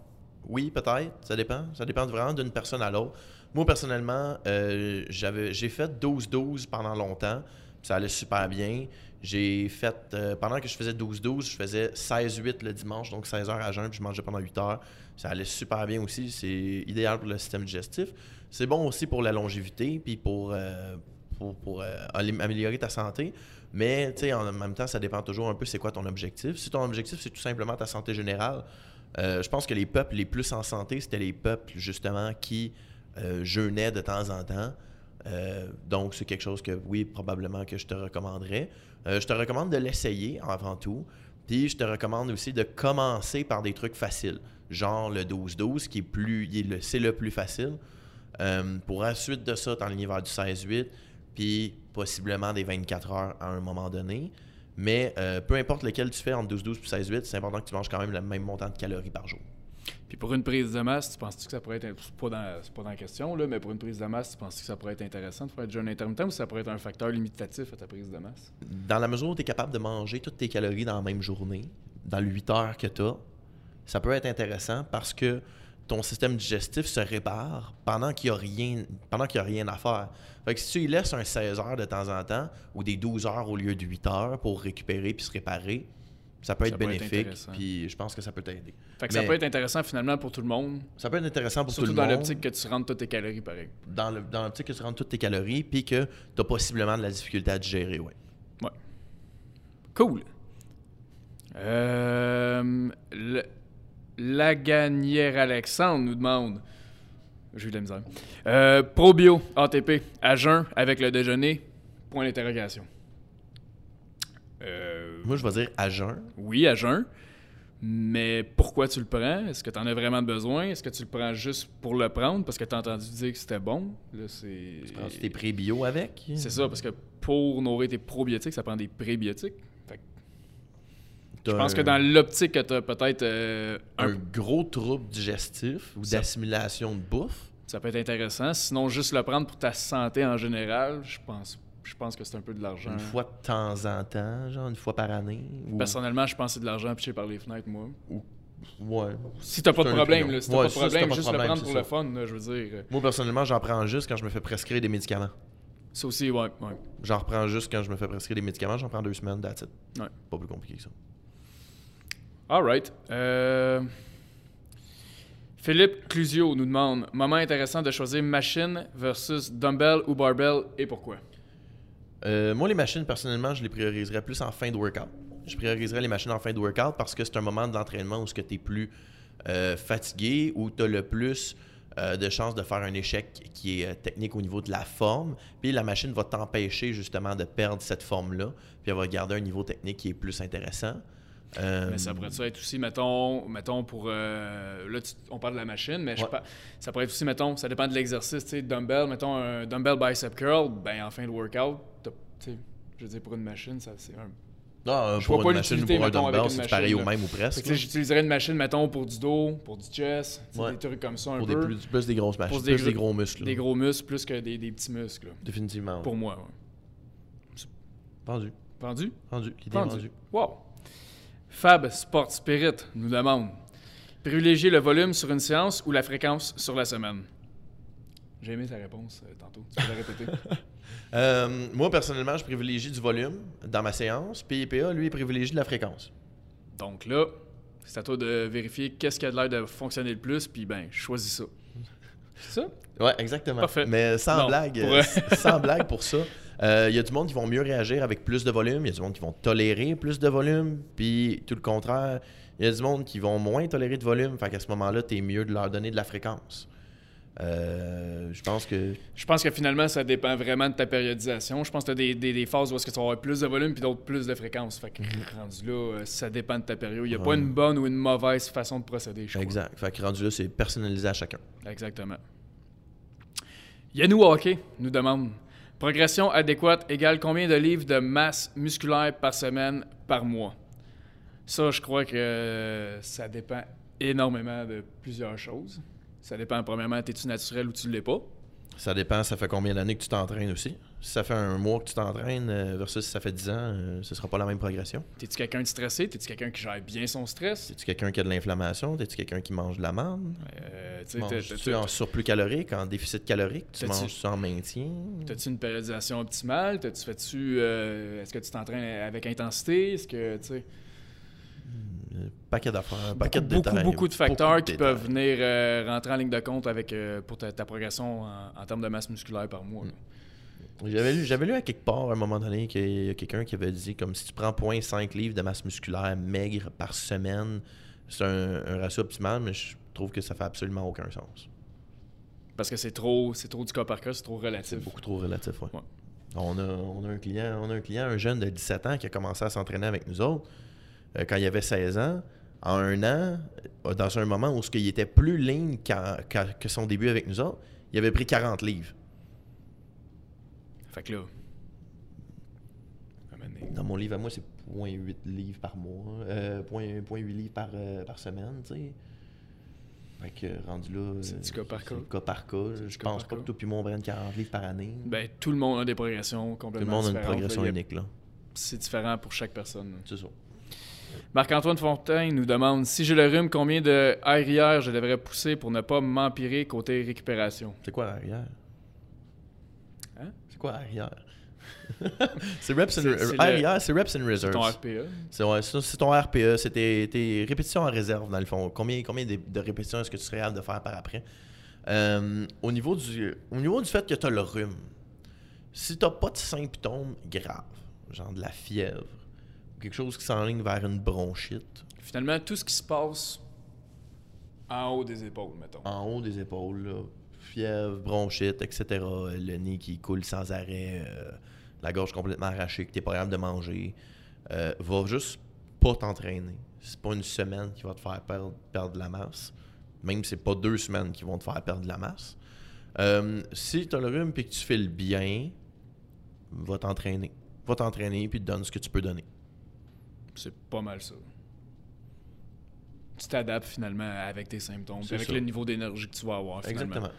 Oui, peut-être. Ça dépend. Ça dépend vraiment d'une personne à l'autre. Moi, personnellement, euh, j'ai fait 12-12 pendant longtemps. Ça allait super bien. J'ai fait, euh, pendant que je faisais 12-12, je faisais 16-8 le dimanche, donc 16 heures à jeun, puis je mangeais pendant 8 heures. Ça allait super bien aussi. C'est idéal pour le système digestif. C'est bon aussi pour la longévité, puis pour, euh, pour, améliorer ta santé. Mais en même temps, ça dépend toujours un peu c'est quoi ton objectif. Si ton objectif, c'est tout simplement ta santé générale, euh, je pense que les peuples les plus en santé, c'était les peuples justement qui euh, jeûnaient de temps en temps. Euh, donc, c'est quelque chose que, oui, probablement que je te recommanderais. Je te recommande de l'essayer avant tout. Puis, je te recommande aussi de commencer par des trucs faciles, genre le 12-12, qui est plus, c'est le plus facile. Pour ensuite de ça, t'enligner vers du 16-8, puis possiblement des 24 heures à un moment donné. Mais euh, peu importe lequel tu fais entre 12-12 et 16-8, c'est important que tu manges quand même le même montant de calories par jour. Puis pour une prise de masse, tu penses que ça pourrait être. C'est pas dans, pas dans la question, là, mais pour une prise de masse, tu penses que ça pourrait être intéressant de faire du jeûne intermittent ou ça pourrait être un facteur limitatif à ta prise de masse? Dans la mesure où tu es capable de manger toutes tes calories dans la même journée, dans le 8 heures que tu as, ça peut être intéressant parce que ton système digestif se répare pendant qu'il n'y a, rien- pendant qu'il y a rien à faire. Fait que si tu y laisses un 16 heures de temps en temps ou des 12 heures au lieu de 8 heures pour récupérer puis se réparer, ça peut Ça être peut être bénéfique. Puis je pense que ça peut t'aider. Fait que ça peut être intéressant finalement pour tout le monde, Ça peut être intéressant pour surtout tout le dans monde. l'optique que tu rentres toutes tes calories pareil. Dans le- dans l'optique que tu rentres toutes tes calories puis que tu as possiblement de la difficulté à digérer, ouais. Ouais. Cool. Euh, le- la gagnère Alexandre nous demande. J'ai eu de la misère. Euh, Probio ATP à jeun avec le déjeuner. Point d'interrogation. Euh, Moi, je vais dire à jeun. oui, à jeun. Mais pourquoi tu le prends? Est-ce que tu en as vraiment besoin? Est-ce que tu le prends juste pour le prendre parce que tu as entendu dire que c'était bon? Là, c'est... Prends-tu tes pré-bio avec? C'est ça, parce que pour nourrir tes probiotiques, ça prend des prébiotiques. Je pense que dans l'optique que tu as peut-être euh, un- un gros trouble digestif ou d'assimilation de bouffe. ça peut être intéressant. Sinon, juste le prendre pour ta santé en général, je pense, je pense que c'est un peu de l'argent. Une fois de temps en temps, genre une fois par année. Ou... Personnellement, je pense que c'est de l'argent piché par les fenêtres, moi. Ouais. Si t'as pas de problème, là, si t'as pas de problème, juste le prendre pour le fun, là, je veux dire. Moi, personnellement, j'en prends juste quand je me fais prescrire des médicaments. Ça aussi, ouais, ouais. J'en reprends juste quand je me fais prescrire des médicaments. J'en prends deux semaines, that's it. Ouais. Pas plus compliqué que ça. Alright. Euh... Philippe Clusio nous demande Moment intéressant de choisir machine versus dumbbell ou barbell et pourquoi? Euh, moi, les machines, personnellement, je les prioriserais plus en fin de workout. Je prioriserais les machines en fin de workout parce que c'est un moment de l'entraînement où tu es plus euh, fatigué, où tu as le plus de chances de faire un échec qui est technique au niveau de la forme. Puis la machine va t'empêcher justement de perdre cette forme-là. Puis elle va garder un niveau technique qui est plus intéressant. Euh, Mais ça pourrait ça être aussi, mettons, mettons pour. euh, là, tu- on parle de la machine, mais Ouais. ça pourrait être aussi, mettons, ça dépend de l'exercice. Tu sais, dumbbell, mettons un dumbbell bicep curl, ben en fin de workout, tu sais, je veux dire, pour une machine, ça, c'est un Non, Je pour vois pas une machine ou pour un dumbbell, c'est pareil au même ou presque. j'utiliserais une machine, mettons, pour du dos, pour du chest, Ouais. des trucs comme ça un Pour des peu. plus, plus des grosses machines, Pour plus des gros- gros muscles. Des là. gros muscles plus que des, des petits muscles, là, Définitivement. pour moi. ouais. Vendu. Vendu? Vendu. L'idée est Vendu. vendue. Wow. Fab Sport Spirit nous demande privilégier le volume sur une séance ou la fréquence sur la semaine J'ai aimé ta réponse euh, tantôt. Tu peux la répéter Euh, moi, personnellement, je privilégie du volume dans ma séance. Puis IPA, lui, il privilégie de la fréquence. Donc là, c'est à toi de vérifier qu'est-ce qui a de l'air de fonctionner le plus, puis ben, choisis ça. C'est ça? Ouais, exactement. Parfait. Mais sans Non, blague, pour- sans blague pour ça. Il y a du monde qui vont mieux réagir avec plus de volume. Il y a du monde qui vont tolérer plus de volume. Puis tout le contraire, il y a du monde qui vont moins tolérer de volume. Fait qu'à ce moment-là, tu es mieux de leur donner de la fréquence. Euh, je pense que Je pense que finalement, ça dépend vraiment de ta périodisation. Je pense que tu as des, des, des phases où est-ce que tu vas avoir plus de volume puis d'autres plus de fréquence. Fait que rendu là, euh, ça dépend de ta période. Il n'y a pas une bonne ou une mauvaise façon de procéder, je crois. exact. Fait que rendu là, c'est personnalisé à chacun. Exactement. Yanou Hockey nous demande Progression adéquate égale combien de livres de masse musculaire par semaine par mois? Ça, je crois que euh, ça dépend énormément de plusieurs choses. Ça dépend, premièrement, es-tu naturel ou tu ne l'es pas? Ça dépend, ça fait combien d'années que tu t'entraînes aussi. Si ça fait un mois que tu t'entraînes euh, versus si ça fait 10 ans, euh, ce sera pas la même progression. T'es-tu quelqu'un de stressé? T'es-tu quelqu'un qui gère bien son stress? Es-tu quelqu'un qui a de l'inflammation? Es-tu quelqu'un qui mange de la manne? Euh, tu en surplus calorique, en déficit calorique? Tu manges-tu en maintien? T'as-tu une périodisation optimale? T'as-tu fais-tu euh, Est-ce que tu t'entraînes avec intensité? Est-ce que tu sais Un paquet d'affaires, un paquet de beaucoup, détails. beaucoup de facteurs Beaucoup de qui peuvent venir euh, rentrer en ligne de compte avec euh, pour ta, ta progression en, en termes de masse musculaire par mois. là. J'avais lu, j'avais lu à quelque part à un moment donné qu'il y a quelqu'un qui avait dit comme si tu prends 0.5 livres de masse musculaire maigre par semaine, c'est un, un ratio optimal, mais je trouve que ça fait absolument aucun sens. Parce que c'est trop, c'est trop du cas par cas, c'est trop C'est relatif. beaucoup trop relatif, ouais. Ouais. On, a, on, a un client, on a un client, un jeune de 17 ans qui a commencé à s'entraîner avec nous autres quand il avait 16 ans. En un an, euh, dans un moment où ce qu'il était plus ligne que son début avec nous autres, il avait pris 40 livres. Fait que là, Dans mon livre à moi, c'est 0.8 livres par mois, euh, 0.8 0.8 livres par, euh, par semaine, tu sais. Fait que rendu là. C'est euh, du cas par cas. cas par cas. Je pense pas que toi puis moi on prenne 40 livres par année. ben, tout le monde a des progressions Tout complètement le monde a une différentes, progression là. Il unique, là. C'est différent pour chaque personne. C'est ça. Marc-Antoine Fontaine nous demande si j'ai le rhume, combien de RIR je devrais pousser pour ne pas m'empirer côté récupération? C'est quoi arrière? Hein? C'est quoi arrière? c'est reps C'est- c'est arrière, c'est reps and C'est reserves. ton RPE. C'est ouais, c'est ton RPE, c'est tes, tes répétitions en réserve dans le fond. Combien, combien de, de répétitions est-ce que tu serais capable de faire par après? Euh, au, niveau du, au niveau du fait que tu as le rhume, si tu n'as pas de symptômes graves, genre de la fièvre, quelque chose qui s'enligne vers une bronchite, Finalement, tout ce qui se passe en haut des épaules, mettons. en haut des épaules, là, fièvre, bronchite, etc., le nez qui coule sans arrêt, euh, la gorge complètement arrachée, que tu pas capable de manger, euh, va juste pas t'entraîner. C'est pas une semaine qui va te faire perdre, perdre de la masse. Même si c'est pas deux semaines qui vont te faire perdre de la masse. Euh, si tu as le rhume et que tu fais le bien, va t'entraîner. Va t'entraîner puis te donne ce que tu peux donner. C'est pas mal ça. Tu t'adaptes finalement avec tes symptômes, avec ça. le niveau d'énergie que tu vas avoir finalement. Exactement.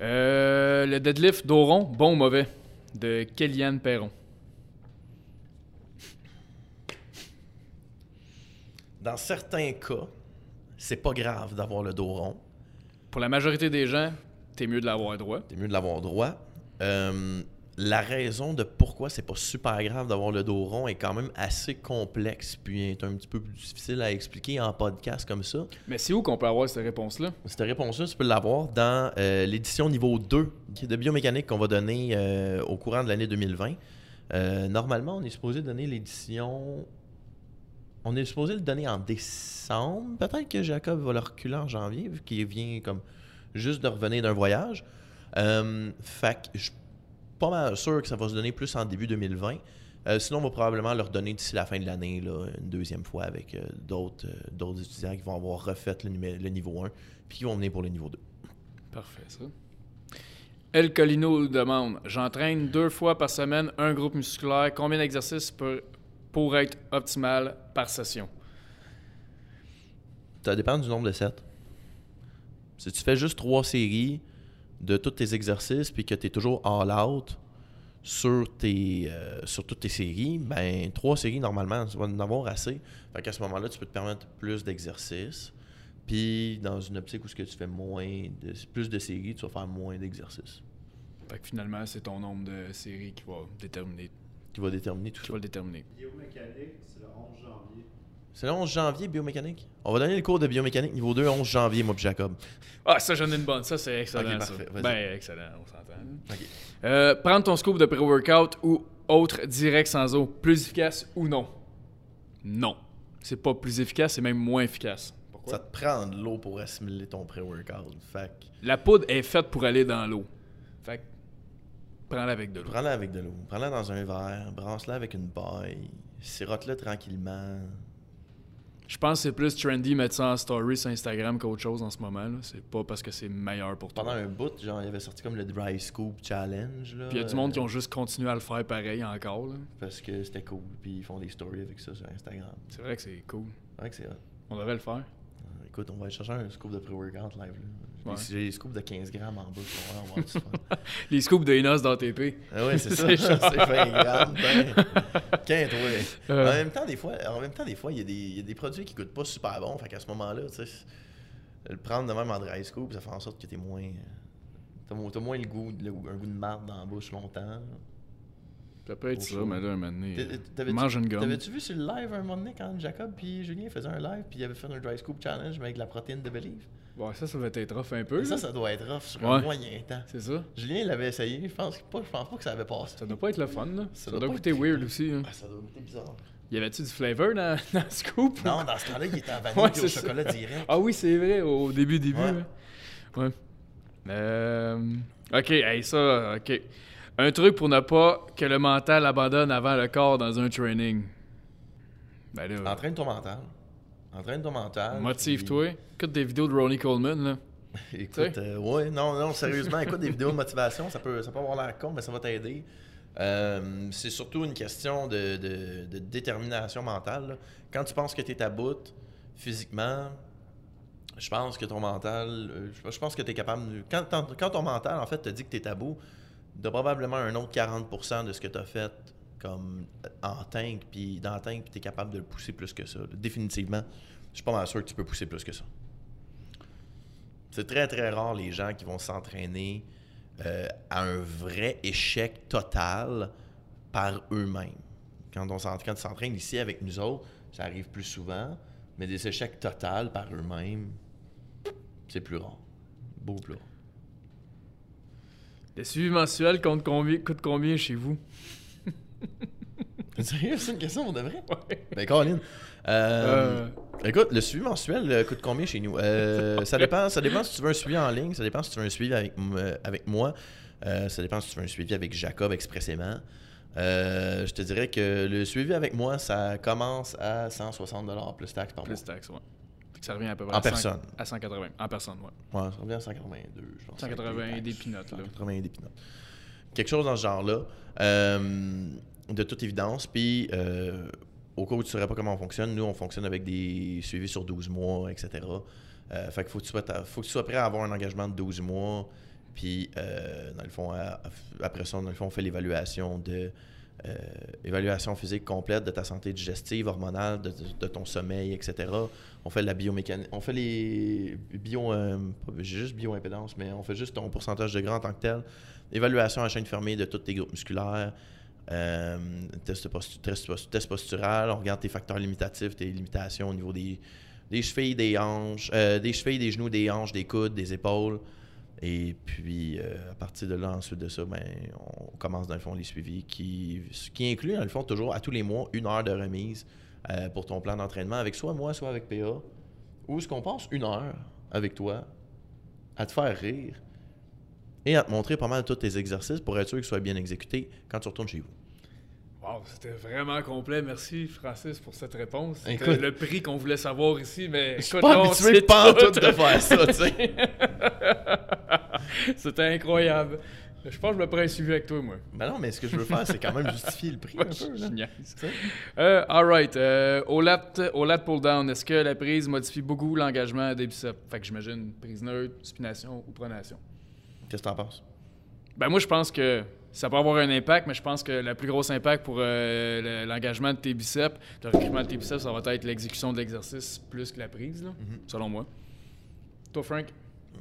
Euh, le deadlift d'Oron, bon ou mauvais, de Kéliane Perron. Dans certains cas, c'est pas grave d'avoir le dos rond. Pour la majorité des gens, t'es mieux de l'avoir droit. C'est mieux de l'avoir droit. Euh, la raison de pourquoi c'est pas super grave d'avoir le dos rond est quand même assez complexe, puis est un petit peu plus difficile à expliquer en podcast comme ça. Mais c'est où qu'on peut avoir cette réponse-là? Cette réponse-là, tu peux l'avoir dans euh, l'édition niveau 2 qui est de biomécanique qu'on va donner euh, au courant de l'année 2020. Euh, normalement, on est supposé donner l'édition. On est supposé le donner en décembre. Peut-être que Jacob va le reculer en janvier, vu qu'il vient comme juste de revenir d'un voyage. Fait que je pas mal sûr que ça va se donner plus en début 2020. Euh, sinon, on va probablement leur donner d'ici la fin de l'année une deuxième fois avec euh, d'autres euh, d'autres étudiants qui vont avoir refait le, niveau 1 puis qui vont venir pour le niveau 2. Parfait, ça. El Colino demande J'entraîne deux fois par semaine un groupe musculaire. Combien d'exercices per, pour être optimal par session? Ça dépend du nombre de sets. Si tu fais juste trois séries de tous tes exercices puis que tu es toujours all out sur, tes, euh, sur toutes tes séries, ben trois séries normalement, tu vas en avoir assez. Fait qu'à ce moment-là, tu peux te permettre plus d'exercices. Puis dans une optique où ce que tu fais moins de, plus de séries, tu vas faire moins d'exercices. Fait que finalement, c'est ton nombre de séries qui va déterminer. Qui va déterminer tout Qui ça. va le déterminer. Biomécanique, c'est le 11 janvier. C'est le 11 janvier, biomécanique? On va donner le cours de biomécanique niveau 2, 11 janvier, moi Jacob. Ah, ça, j'en ai une bonne. Ça, c'est excellent. Ok, ça. parfait. Ben, excellent, on s'entend. Euh, prendre ton scoop de pré-workout ou autre direct sans eau, plus efficace ou non? Non. C'est pas plus efficace, c'est même moins efficace. Pourquoi? Ça te prend de l'eau pour assimiler ton pré-workout. Fait que La poudre est faite pour aller dans l'eau. Fait que prends-la avec de l'eau. prends-la avec de l'eau. Prends-la dans un verre, brasse-la avec une paille, sirote-la tranquillement. Je pense que c'est plus trendy mettre ça en story sur Instagram qu'autre chose en ce moment. là. C'est pas parce que c'est meilleur pour toi. Pendant un bout, genre, il avait sorti comme le Dry Scoop Challenge. Là, Puis il y a du monde qui ont juste continué à le faire pareil encore. là. Parce que c'était cool. Puis ils font des stories avec ça sur Instagram. C'est vrai que c'est cool. C'est vrai que c'est hot. On devrait le faire. Euh, Écoute, on va aller chercher un scoop de pré-workout live. Là. Ouais. J'ai des scoops de 15 grammes en bas. On va avoir du fun. Les scoops de Inos d'ATP. Ah ouais, c'est ça. C'est C'est genre- 20 grammes. Ben. Quinte, ouais. Euh. En même temps, des fois, en même temps, des fois, il y, a des- il y a des produits qui coûtent pas super bon. Fait qu'à ce moment-là, tu sais, le prendre de même en dry scoop, ça fait en sorte que t'es moins. T'as mo- t'as moins le goût, le- un goût de marde dans la bouche longtemps. Ça peut être ça, mais là, un moment donné, mange une gomme. T'avais-tu vu sur le live un moment donné quand Jacob puis Julien faisaient un live puis ils avaient fait un dry scoop challenge mais avec de la protéine de Believe? Bon, ça, ça va être rough un peu. Ça, ça doit être rough sur Ouais. un moyen temps. C'est ça. Julien l'avait essayé, je pense pas, je pense pas que ça avait passé. Ça doit pas être le fun, là. Ça, Ça doit, doit goûter être weird aussi. hein. Ah, ça doit goûter bizarre. Y avait-tu du flavor dans, dans le scoop? Non, dans ce temps-là, il était en vanille Ouais, puis au ça. chocolat direct. Ah oui, c'est vrai, au début, début. Ouais. Ouais. Ouais. Euh, ok, hey, ça, ok. Un truc pour ne pas que le mental abandonne avant le corps dans un training. Ben là, Entraîne ton mental. Entraîne ton mental. motive-toi. Écoute des vidéos de Ronnie Coleman, là. Écoute, euh, ouais, non, non, sérieusement, écoute des vidéos de motivation, ça peut, ça peut avoir l'air con, mais ça va t'aider. Euh, c'est surtout une question de, de- de détermination mentale. là. Quand tu penses que tu es à bout physiquement, je pense que ton mental, euh, je- pense que tu es capable. de- Quand, ton- quand ton mental, en fait, te dit que tu es à bout, de probablement un autre 40% de ce que tu as fait comme en tank, puis dans le tank, puis tu es capable de le pousser plus que ça. Définitivement, je suis pas mal sûr que tu peux pousser plus que ça. C'est très très rare les gens qui vont s'entraîner euh, à un vrai échec total par eux-mêmes. Quand on s'entra- quand ils s'entraînent ici avec nous autres, ça arrive plus souvent, mais des échecs totals par eux-mêmes, c'est plus rare. Beaucoup plus rare. Le suivi mensuel compte coûte combien chez vous? Sérieux, c'est une question pour de vrai? Ouais. Ben, Colin. Euh, Écoute, le suivi mensuel euh, coûte combien chez nous? Euh, ça, dépend, ça dépend si tu veux un suivi en ligne, ça dépend si tu veux un suivi avec, euh, moi, euh, ça dépend si tu veux un suivi avec Jacob expressément. Euh, je te dirais que le suivi avec moi, ça commence à 160$ plus taxes par plus taxes, ouais. Ça revient à peu près En à 100 personne. À 180. En personne, ouais. mois. Ouais, ça revient à 182, je pense. 180 avec les des pinottes, là. 180 des pinottes. Quelque chose dans ce genre-là. Euh, de toute évidence. Puis, euh, au cas où tu ne saurais pas comment on fonctionne, nous, on fonctionne avec des suivis sur 12 mois, etc. Euh, fait qu'il faut que, tu sois, faut que tu sois prêt à avoir un engagement de 12 mois. Puis, euh, dans le fond, après ça, dans le fond, on fait l'évaluation de. évaluation physique complète de ta santé digestive, hormonale, de, de ton sommeil, etc. On fait la biomécanique. On fait les bio. J'ai juste bioimpédance, mais on fait juste ton pourcentage de gras en tant que tel. Évaluation à chaîne fermée de tous tes groupes musculaires. Euh, test, postu- test postu- test postural, on regarde tes facteurs limitatifs, tes limitations au niveau des, chevilles, des hanches, euh, des chevilles, des genoux, des hanches, des coudes, des épaules. Et puis, euh, à partir de là, ensuite de ça, ben, on commence dans le fond les suivis qui, qui inclut, dans le fond, toujours à tous les mois, une heure de remise euh, pour ton plan d'entraînement avec soit moi, soit avec PA. Où est-ce qu'on passe une heure avec toi à te faire rire et à te montrer pas mal tous tes exercices pour être sûr qu'ils soient bien exécutés quand tu retournes chez vous. Wow, c'était vraiment complet. Merci, Francis, pour cette réponse. C'était le prix qu'on voulait savoir ici, mais Je suis pas non, habitué c'est pas en tout. tout de faire ça, tu sais. C'était incroyable. Je pense que je me prends un suivi avec toi, moi. Ben non, mais ce que je veux faire, c'est quand même justifier le prix. Génial. Euh, alright. Euh, au lat, au lat pull down, est-ce que la prise modifie beaucoup l'engagement des biceps? Fait que j'imagine prise neutre, supination ou pronation. Qu'est-ce que t'en penses? Ben moi, je pense que ça peut avoir un impact, mais je pense que le plus gros impact pour euh, le- l'engagement de tes biceps, le recrutement de tes biceps, ça va être l'exécution de l'exercice plus que la prise, là, Mhm. selon moi. Toi, Frank?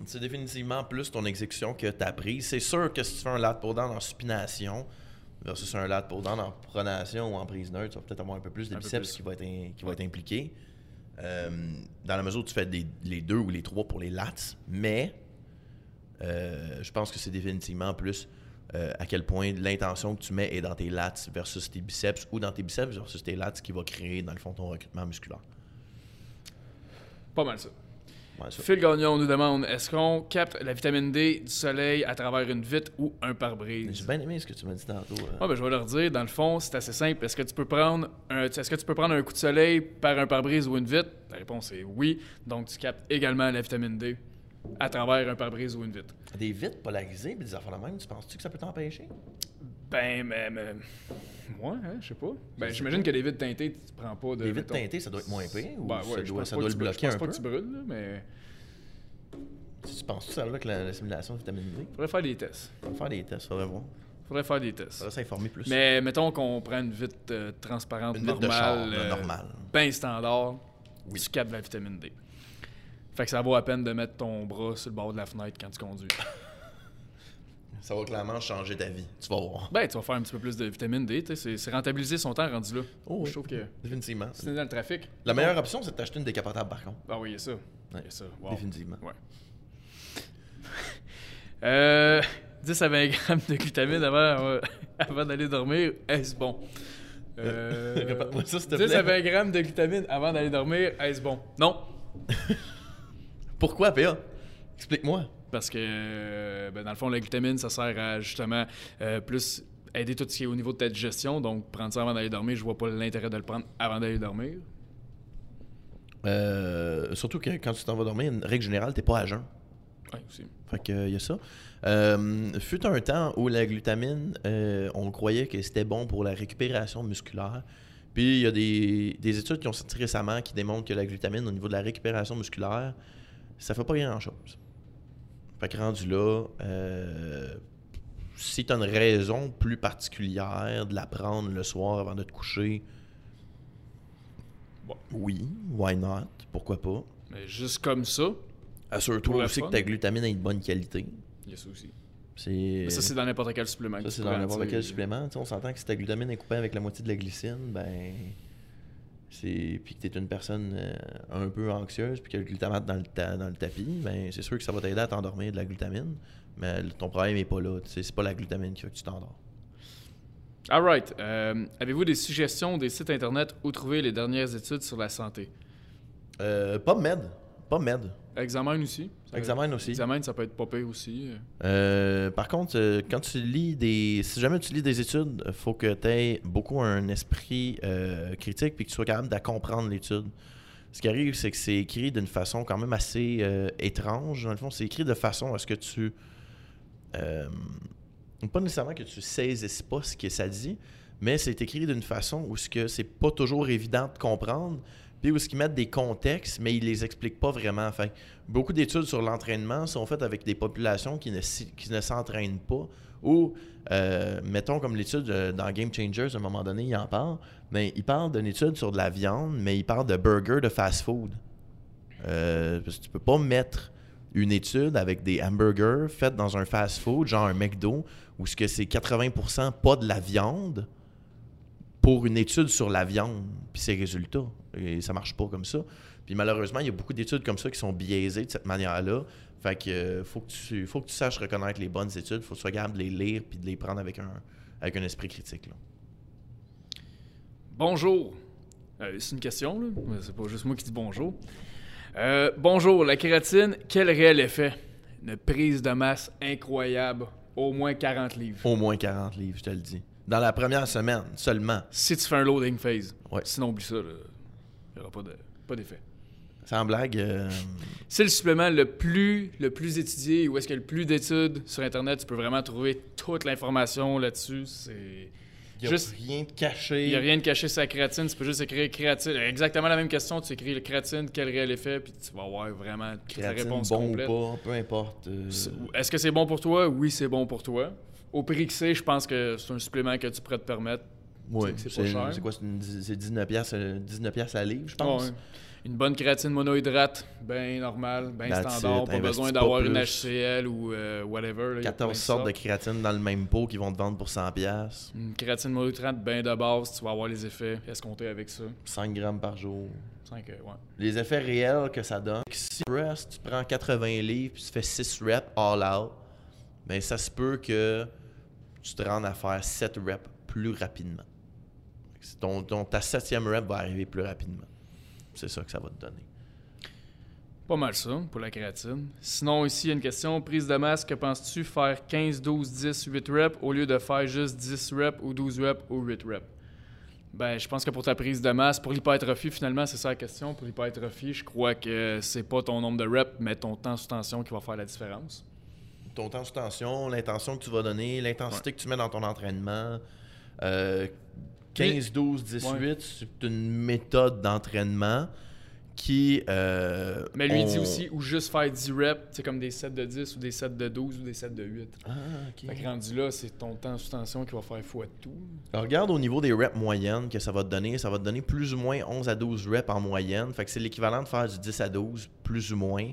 C'est définitivement plus ton exécution que ta prise. C'est sûr que si tu fais un lat pull down en supination versus un lat pull down en pronation ou en prise neutre, tu vas peut-être avoir un peu plus de Un biceps plus. qui va être, in- qui va être impliqué. Euh, dans la mesure où tu fais des- les deux ou les trois pour les lats, mais euh, je pense que c'est définitivement plus euh, à quel point l'intention que tu mets est dans tes lats versus tes biceps ou dans tes biceps versus tes lats qui va créer dans le fond ton recrutement musculaire. Pas mal ça. Ouais, ça. Phil Gagnon nous demande est-ce qu'on capte la vitamine D du soleil à travers une vitre ou un pare-brise? J'ai bien aimé ce que tu m'as dit tantôt. Ah, ben, je vais leur dire, dans le fond, c'est assez simple. Est-ce que tu peux prendre un, est-ce que tu peux prendre un coup de soleil par un pare-brise ou une vitre? La réponse est oui. Donc, tu captes également la vitamine D à travers un pare-brise ou une vitre. Des vitres polarisées, des affaires de même, tu penses-tu que ça peut t'empêcher? Ben, mais. mais... Ouais, hein, je sais pas. Ben, j'imagine que les vitres teintées, tu prends pas de. Les vitres teintées, ça doit être moins pire ou Ben, ça ouais, je doit, ça pas doit le tu bloquer Je un pense pas peu? que tu brûles, là, mais. Tu penses que ça va que la, la simulation de vitamine D? Faudrait faire des tests. Faudrait faire des tests, faudrait voir. Faudrait faire des tests. Faudrait s'informer plus. Mais mettons qu'on prend une vitre euh, transparente, Une vitre de char, normale, là, euh, normale. ben standard, Oui. tu captes la vitamine D. Fait que ça vaut à peine de mettre ton bras sur le bord de la fenêtre quand tu conduis. Ça va clairement changer ta vie. Tu vas voir. ben, tu vas faire un petit peu plus de vitamine D, c'est- c'est rentabiliser son temps rendu là. Oh oui. Je trouve que Définitivement. t'es dans le trafic. La meilleure option, c'est de t'acheter une décapotable par contre. Ah oui, il y a ça. Il y a ça. Wow. Définitivement. Ouais. Euh, 10 à 20 grammes de glutamine avant, euh, avant d'aller dormir, est-ce bon? Euh, ça, s'il te 10 à plaît. 20 grammes de glutamine avant d'aller dormir, est-ce bon? Non. Pourquoi, PA? Explique-moi. Parce que, euh, ben, dans le fond, la glutamine, ça sert à justement euh, plus aider tout ce qui est au niveau de ta digestion. Donc, prendre ça avant d'aller dormir, je vois pas l'intérêt de le prendre avant d'aller dormir. Euh, surtout que quand tu t'en vas dormir, une règle générale, t'es pas à jeun. Oui, aussi. Fait que euh, y a ça. Euh, fut un temps où la glutamine, on croyait que c'était bon pour la récupération musculaire. Puis il y a des, des études qui ont sorti récemment qui démontrent que la glutamine, au niveau de la récupération musculaire, ça fait pas grand-chose. Fait que rendu là, euh, si tu as une raison plus particulière de la prendre le soir avant de te coucher, Bon. oui, why not? Pourquoi pas? Mais juste comme ça, Assure-toi aussi que ta glutamine est de bonne qualité. il y a ça aussi. Mais ça, c'est dans n'importe quel supplément. ça, c'est dans n'importe quel supplément. On s'entend que si ta glutamine est coupée avec la moitié de la glycine, ben. Puis que tu es une personne euh, un peu anxieuse, puis que le glutamate dans le, ta- dans le tapis, ben c'est sûr que ça va t'aider à t'endormir de la glutamine. Mais ton problème n'est pas là. C'est pas la glutamine qui fait que tu t'endors. Alright. Euh, Avez-vous des suggestions des sites internet où trouver les dernières études sur la santé? Euh, pas med. Examen aussi. Examen aussi. Examen, ça peut être pire aussi. Euh, par contre, euh, quand tu lis des. Si jamais tu lis des études, il faut que tu aies beaucoup un esprit euh, critique puis que tu sois capable de comprendre l'étude. Ce qui arrive, c'est que c'est écrit d'une façon quand même assez euh, étrange. Dans le fond, c'est écrit de façon à ce que tu. pas nécessairement que tu saisisses pas ce que ça dit, mais c'est écrit d'une façon où ce que c'est pas toujours évident de comprendre, puis où qu'ils mettent des contextes, mais ils les expliquent pas vraiment. Fait beaucoup d'études sur l'entraînement sont faites avec des populations qui ne, qui ne s'entraînent pas, ou euh, mettons comme l'étude euh, dans Game Changers, à un moment donné, il en parle, mais il parle d'une étude sur de la viande, mais il parle de burgers de fast-food. Euh, parce que tu peux pas mettre une étude avec des hamburgers faits dans un fast-food, genre un McDo, où ce que c'est 80% pas de la viande, pour une étude sur la viande, puis ses résultats. Et ça marche pas comme ça. Puis malheureusement, il y a beaucoup d'études comme ça qui sont biaisées de cette manière-là. Fait que euh, faut que tu faut que tu saches reconnaître les bonnes études, faut que tu sois capable de les lire puis de les prendre avec un avec un esprit critique. là. Bonjour. Euh, c'est une question, là. C'est pas juste moi qui dis bonjour. Euh, bonjour, la kératine, quel réel effet? Une prise de masse incroyable, au moins 40 livres. Au moins 40 livres, je te le dis. Dans la première semaine seulement. Si tu fais un loading phase. Ouais. Sinon, oublie ça. Il n'y aura pas de- pas d'effet. Sans blague, euh, C'est le supplément le plus, le plus étudié, où est-ce qu'il y a le plus d'études sur Internet. Tu peux vraiment trouver toute l'information là-dessus. C'est... il y a Juste- rien de caché. Il n'y a rien de caché sur la créatine. Tu peux juste écrire créatine. Exactement la même question. Tu écris le créatine, quel réel effet, puis tu vas avoir vraiment toute la Créatine, réponse bon complète. ou pas, peu importe. euh, Est-ce que c'est bon pour toi? Oui, c'est bon pour toi. Au prix que c'est, je pense que c'est un supplément que tu pourrais te permettre. ouais, c'est pas cher. c'est quoi, c'est une dix- c'est 19 piastres, euh, 19 piastres à livre, je pense. Une bonne créatine monohydrate, bien normal, bien standard. it. Pas besoin d'avoir une. HCL ou euh, whatever. là, il y a plein 14 sortes de créatine dans le même pot qui vont te vendre pour 100 piastres. Une créatine monohydrate bien de base, tu vas avoir les effets escomptés avec ça. 5 grammes par jour. 5, ouais. Les effets réels que ça donne. Si tu prends 80 livres puis tu fais 6 reps all out, ben ça se peut que tu te rendes à faire 7 reps plus rapidement. Ton, ton- ta septième rep va arriver plus rapidement. C'est ça que ça va te donner. Pas mal ça pour la créatine. Sinon, ici, il y a une question. Prise de masse, que penses-tu faire 15, 12, 10, 8 reps au lieu de faire juste 10 reps ou 12 reps ou 8 reps? Ben, je pense que pour ta prise de masse, pour l'hypertrophie, finalement, c'est ça la question. Pour l'hypertrophie, je crois que c'est pas ton nombre de reps, mais ton temps sous tension qui va faire la différence. Ton temps sous tension, l'intention que tu vas donner, l'intensité que tu mets dans ton entraînement. euh, 15, 12, 18, c'est une méthode d'entraînement qui. euh, Mais lui, il on- dit aussi, ou juste faire 10 reps, c'est comme des sets de 10 ou des sets de 12 ou des sets de 8. Ah, ok. Fait que rendu là, c'est ton temps sous tension qui va faire de tout. Alors, regarde au niveau des reps moyennes que ça va te donner. Ça va te donner plus ou moins 11 à 12 reps en moyenne. Fait que c'est l'équivalent de faire du 10 à 12, plus ou moins.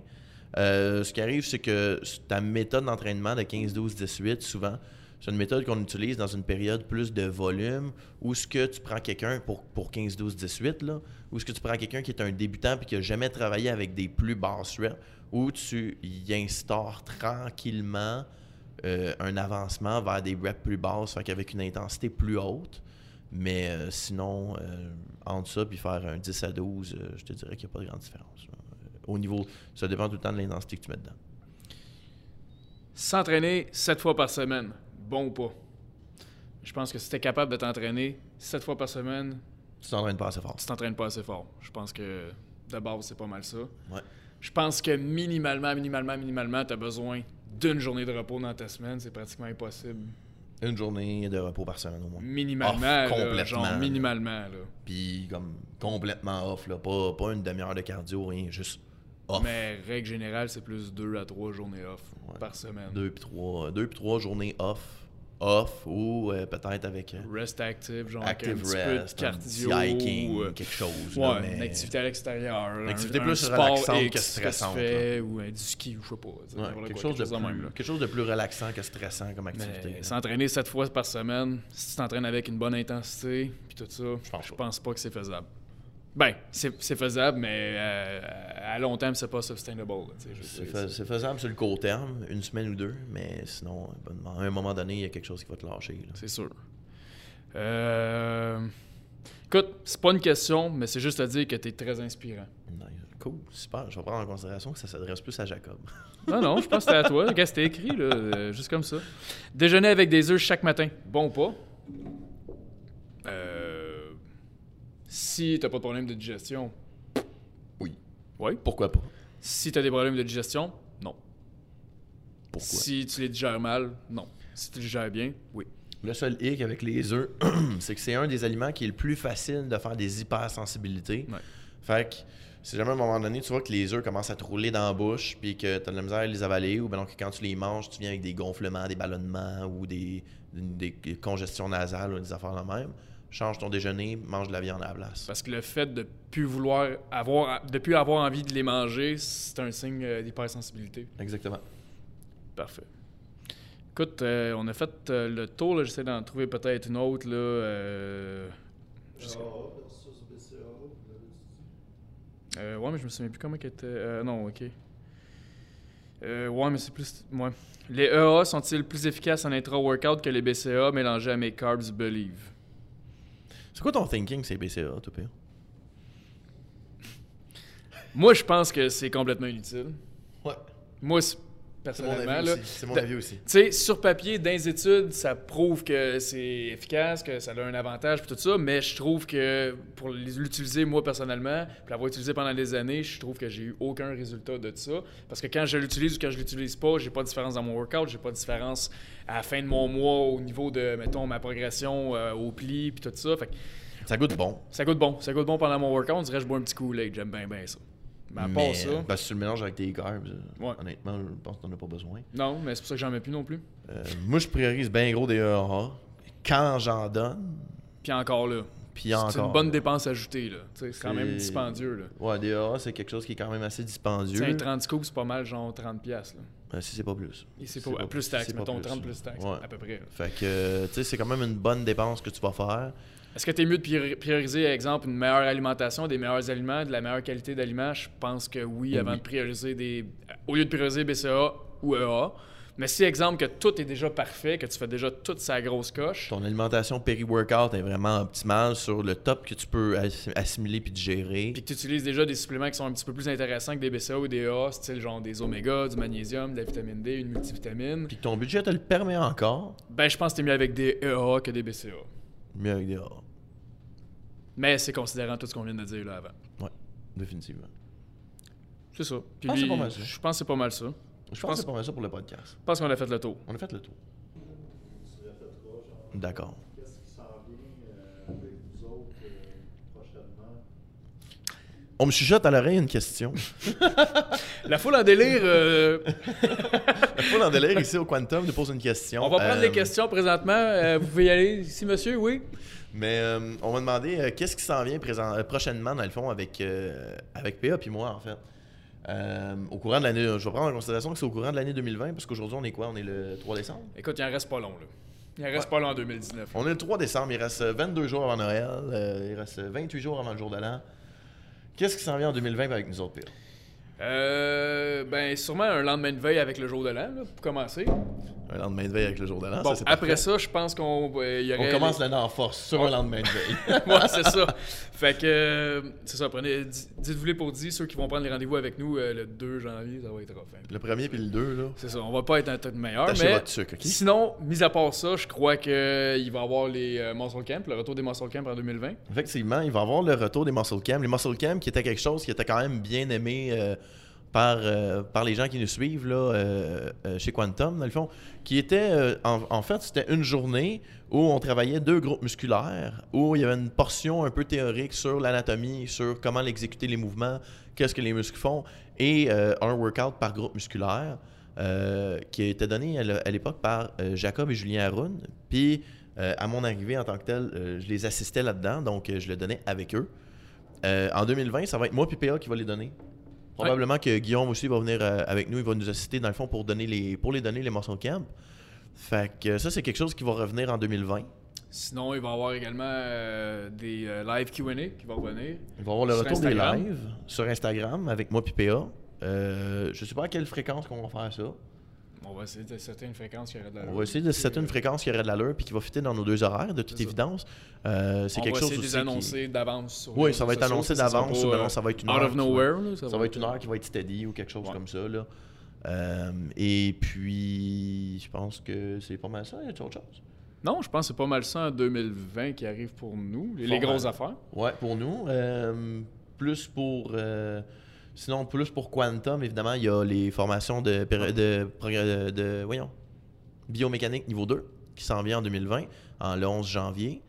Euh, ce qui arrive, c'est que ta méthode d'entraînement de 15, 12, 18, souvent, c'est une méthode qu'on utilise dans une période plus de volume où ce que tu prends quelqu'un pour, pour 15, 12, 18, là, ou ce que tu prends quelqu'un qui est un débutant et qui n'a jamais travaillé avec des plus basses reps, où tu y instaures tranquillement euh, un avancement vers des reps plus basses, fait qu'avec une intensité plus haute. Mais euh, sinon, euh, entre ça puis faire un 10 à 12, euh, je te dirais qu'il n'y a pas de grande différence. Au niveau, ça dépend tout le temps de l'intensité que tu mets dedans. S'entraîner 7 fois par semaine, bon ou pas? Je pense que si tu es capable de t'entraîner 7 fois par semaine, Tu t'entraînes pas assez fort. tu t'entraînes pas assez fort. Je pense que de base, c'est pas mal ça. Ouais. Je pense que minimalement, minimalement, minimalement, tu as besoin d'une journée de repos dans ta semaine. C'est pratiquement impossible. Une journée de repos par semaine au moins. Minimalement, Off, là, complètement, genre minimalement. Là. Puis comme complètement off, là. Pas, pas une demi-heure de cardio, rien, juste off. Mais règle générale, c'est plus 2 à 3 journées off Ouais. par semaine. Deux puis trois, deux puis trois journées off. Off ou euh, peut-être avec euh, Rest active, genre active un petit rest, peu de un cardio. hiking, euh, quelque chose. Ouais, là, mais... une activité à l'extérieur. Une un- activité un plus sport relaxante que stressante, fais, ou euh, du ski, ou je sais pas. Ouais, quelque, quoi, chose de plus, même, quelque chose de plus relaxant que stressant comme activité. S'entraîner sept fois par semaine, si tu t'entraînes avec une bonne intensité, puis tout ça, je pense pas que c'est faisable. Ben, c'est faisable, mais euh, à long terme, c'est pas sustainable. C'est faisable sur le court terme, une semaine ou deux, mais sinon, ben, à un moment donné, il y a quelque chose qui va te lâcher. C'est sûr. Euh... Écoute, c'est pas une question, mais c'est juste à dire que tu es très inspirant. Nice. Cool, super. Je vais prendre en considération que ça s'adresse plus à Jacob. Non, non, je pense que c'était à toi. Regarde, c'était écrit, là, euh, juste comme ça? Déjeuner avec des œufs chaque matin. Bon ou pas? Euh... Si t'as pas de problème de digestion, Oui. oui. Pourquoi pas? Si t'as des problèmes de digestion, non. Pourquoi? Si tu les digères mal, non. Si tu les digères bien, oui. Le seul hic avec les œufs, c'est que c'est un des aliments qui est le plus facile de faire des hypersensibilités. Ouais. Fait que si jamais à un moment donné, tu vois que les œufs commencent à te rouler dans la bouche, puis que tu as de la misère à les avaler, ou ben donc quand tu les manges, tu viens avec des gonflements, des ballonnements ou des, des congestions nasales ou des affaires de même, change ton déjeuner, mange de la viande à la place. Parce que le fait de plus vouloir avoir, de plus avoir envie de les manger, c'est un signe euh, d'hypersensibilité. Exactement. Parfait. Écoute, euh, on a fait euh, le tour. là. J'essaie d'en trouver peut-être une autre. Là, euh, euh, ouais, mais je me souviens plus comment qu'elle était. Euh, non, ok. Euh, ouais, mais c'est plus. Ouais. Les EA sont-ils plus efficaces en intra-workout que les BCA mélangés à mes carbs believe? C'est quoi ton thinking, c'est BCA, tout pire? Moi, je pense que c'est complètement inutile. Ouais. Moi, personnellement. là. C'est mon avis aussi. Tu sais, sur papier, dans les études, ça prouve que c'est efficace, que ça a un avantage, puis tout ça, mais je trouve que pour l'utiliser, moi, personnellement, puis l'avoir utilisé pendant des années, je trouve que j'ai eu aucun résultat de ça. Parce que quand je l'utilise ou quand je l'utilise pas, j'ai pas de différence dans mon workout, j'ai pas de différence à la fin de mon mois au niveau de, mettons, ma progression euh, au pli, puis tout ça. Fait que Ça goûte bon. ça goûte bon. Ça goûte bon pendant mon workout, on dirait que je bois un petit Kool-Aid, j'aime bien, bien ça. Mais à part Mais, ça, ben, si tu le mélanges avec tes carbs, euh, Ouais. honnêtement, je pense que t'en as pas besoin. non, mais c'est pour ça que j'en mets plus non plus. Euh, moi, je priorise bien gros des EAA. Quand j'en donne, Puis encore là, puis encore. c'est une bonne dépense ajoutée, là. C'est quand même dispendieux, là. Ouais, des EAA, c'est quelque chose qui est quand même assez dispendieux. un 30 scoops, c'est pas mal, genre 30$. piastres, Là. Euh, si c'est pas plus. Et c'est pas, pas plus pas mettons plus. 30 plus taxes, Ouais. à peu près. là. Fait que, euh, tu sais, c'est quand même une bonne dépense que tu vas faire. Est-ce que tu es mieux de priori- prioriser, exemple, une meilleure alimentation, des meilleurs aliments, de la meilleure qualité d'aliments? Je pense que oui, avant Oui. de prioriser des. Au lieu de prioriser BCA ou EA. Mais si, exemple, que tout est déjà parfait, que tu fais déjà toute sa grosse coche, Ton alimentation péri-workout est vraiment optimale sur le top que tu peux ass- assimiler puis digérer. puis que tu utilises déjà des suppléments qui sont un petit peu plus intéressants que des BCA ou des EA, style genre des oméga, du magnésium, de la vitamine D, une multivitamine, Puis que ton budget te le permet encore, ben je pense que t'es mieux avec des EA que des BCA. Mieux avec des. Mais c'est considérant tout ce qu'on vient de dire là avant. Ouais, définitivement. C'est ça. Puis pense que c'est lui, pas mal ça. Je pense que c'est pas mal ça. Je pense, pense- que c'est pas mal ça pour le podcast. Je pense qu'on a fait le tour. On a fait le tour. D'accord. qu'est-ce qui s'en vient euh, avec vous autres euh, prochainement? On me chuchote à l'oreille une question. La foule en délire, euh, La foule en délire ici au Quantum nous pose une question. on va prendre Euh, les questions présentement. Euh, vous pouvez y aller ici, monsieur, oui? Mais euh, on m'a demandé euh, qu'est-ce qui s'en vient présent- euh, prochainement, dans le fond, avec, euh, avec PA puis moi, en fait? Euh, au courant de l'année, je vais prendre en considération que c'est au courant de l'année 2020, parce qu'aujourd'hui, on est quoi? On est le 3 décembre? Écoute, il en reste pas long, là. Il en reste Ouais. pas long en 2019. On est le 3 décembre, il reste 22 jours avant Noël, euh, il reste 28 jours avant le jour de l'an. Qu'est-ce qui s'en vient en 2020 avec nous autres, PA Euh, ben, sûrement un lendemain de veille avec le jour de l'an, pour commencer. Un lendemain de veille avec le jour de l'an, bon, ça, c'est après parfait. ça, je pense qu'on euh, il y aurait... On commence l'année en force sur un lendemain de veille. ouais, c'est ça. Fait que, euh, c'est ça, prenez, di- dites-vous les pour dire, ceux qui vont prendre les rendez-vous avec nous euh, le 2 janvier, ça va être rough. hein. le premier puis le 2, là. C'est ça, on va pas être un top meilleur, mais votre sucre, ok? sinon, mis à part ça, je crois qu'il va y avoir les euh, Muscle Camp, le retour des Muscle Camp en 2020. Effectivement, il va y avoir le retour des Muscle Camp. Les Muscle Camp qui était quelque chose qui était quand même bien aimé euh, par, euh, par les gens qui nous suivent là, euh, euh, chez Quantum, dans le fond, qui était, en, fait, c'était une journée où on travaillait deux groupes musculaires, où il y avait une portion un peu théorique sur l'anatomie, sur comment exécuter les mouvements, qu'est-ce que les muscles font, et un workout par groupe musculaire. qui été donné à l'époque par Jacob et Julien Haroun. Puis, à mon arrivée en tant que tel, je les assistais là-dedans, donc je le donnais avec eux. En 2020, ça va être moi et PA qui va les donner. Probablement que Guillaume aussi va venir euh, avec nous, il va nous assister dans le fond pour, donner les, pour les donner les muscle camp. Fait que euh, ça, c'est quelque chose qui va revenir en 2020. Sinon, il va y avoir également euh, des euh, live Q&A qui vont revenir. Il va y avoir le retour Instagram. des lives sur Instagram avec moi et PA. Euh, je sais pas à quelle fréquence qu'on va faire ça. On va essayer de setter une fréquence qui aurait de la On va essayer de setter une fréquence qui aurait de l'allure puis qui va fitter dans nos deux horaires, de toute évidence. Euh, c'est On quelque va chose essayer de aussi les qui- annoncer d'avance Oui, ça va être annoncé d'avance ou ben non, euh, ça va être une out heure. of qui va- nowhere. là, Ça va être une heure qui va être steady ou quelque chose Ouais. comme ça. Là. Euh, et puis, je pense que c'est pas mal ça. Y a autre chose? Non, je pense que c'est pas mal ça en 2020 qui arrive pour nous, les, grosses affaires. Ouais, pour nous. euh, plus pour. Sinon, plus pour Quantum, évidemment, il y a les formations de, de, de, voyons, biomécanique niveau 2 qui s'en vient en 2020, en le 11 janvier.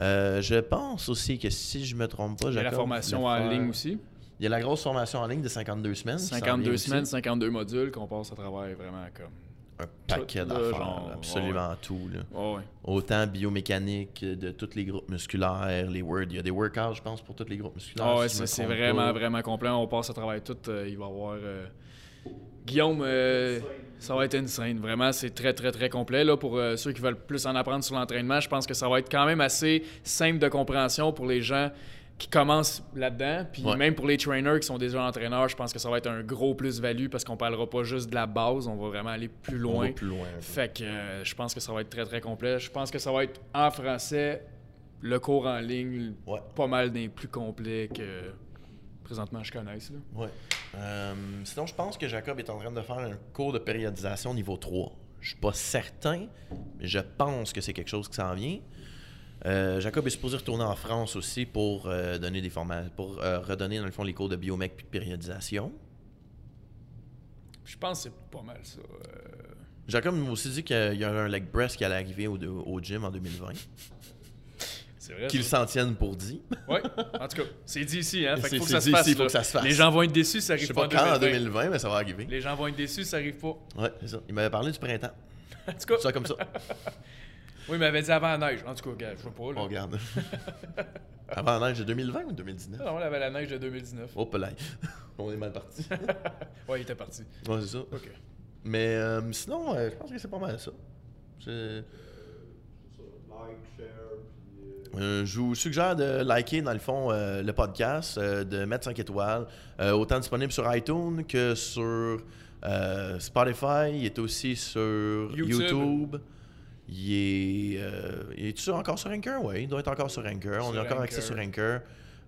Euh, je pense aussi que si je me trompe pas, Il y a la formation en ligne aussi. Il y a la grosse formation en ligne de 52 semaines. qui s'en vient 52 aussi. semaines, 52 modules qu'on passe à travers vraiment comme. Un paquet d'affaires, absolument tout. Là. Ouais, ouais. Autant biomécanique de tous les groupes musculaires, les Word. Il y a des workouts, je pense, pour tous les groupes musculaires. Ah si c'est vraiment, pas. vraiment complet. On passe à travers tout. euh, il va y avoir. euh, Guillaume, euh, ça va être insane. Vraiment, c'est très, très, très complet. Là, pour euh, ceux qui veulent plus en apprendre sur l'entraînement, je pense que ça va être quand même assez simple de compréhension pour les gens qui commencent là-dedans. Puis Ouais. même pour les trainers qui sont déjà entraîneurs, je pense que ça va être un gros plus-value parce qu'on parlera pas juste de la base, on va vraiment aller plus loin. plus loin. Fait que euh, je pense que ça va être très très complet. Je pense que ça va être en français, le cours en ligne, Ouais. pas mal des plus complets que présentement je connaisse. Là. Ouais. Euh, sinon, je pense que Jacob est en train de faire un cours de périodisation niveau 3. Je suis pas certain, mais je pense que c'est quelque chose qui s'en vient. Euh, Jacob est supposé retourner en France aussi pour euh, donner des formations, pour euh, redonner dans le fond les cours de biomec puis de périodisation. Je pense que c'est pas mal ça. Jacob m'a aussi dit qu'il y a un leg press qui allait arriver au, au gym en 2020. C'est vrai. Qu'il ça. s'en tienne pour dit. Ouais, en tout cas, c'est dit ici, hein. Fait C'est- qu'il faut que ça se dit fasse. ici, faut que ça se fasse. Les gens vont être déçus, ça Je arrive sais pas, pas quand en 2020. 2020, mais ça va arriver. Les gens vont être déçus, ça arrive pas. Ouais, c'est ça. Il m'avait parlé du printemps. En tout cas, Ça comme ça. oui, il m'avait dit avant la neige. En tout cas, je vois pas. On Là. regarde. Avant la neige de 2020 ou 2019? Non, on avait la neige de 2019. Oh, là. On est mal parti. Ouais, il était parti. Ouais, c'est ça. Ok. Mais euh, sinon, euh, je pense que c'est pas mal ça. C'est-. Like, share, puis. euh, Euh, je vous suggère de liker, dans le fond, euh, le podcast, euh, de mettre 5 étoiles. Euh, autant disponible sur iTunes que sur euh, Spotify. Il est aussi sur YouTube. YouTube. Il est, euh, est encore sur Anchor? Oui, il doit être encore sur Anchor. On a encore accès Anchor. sur Anchor.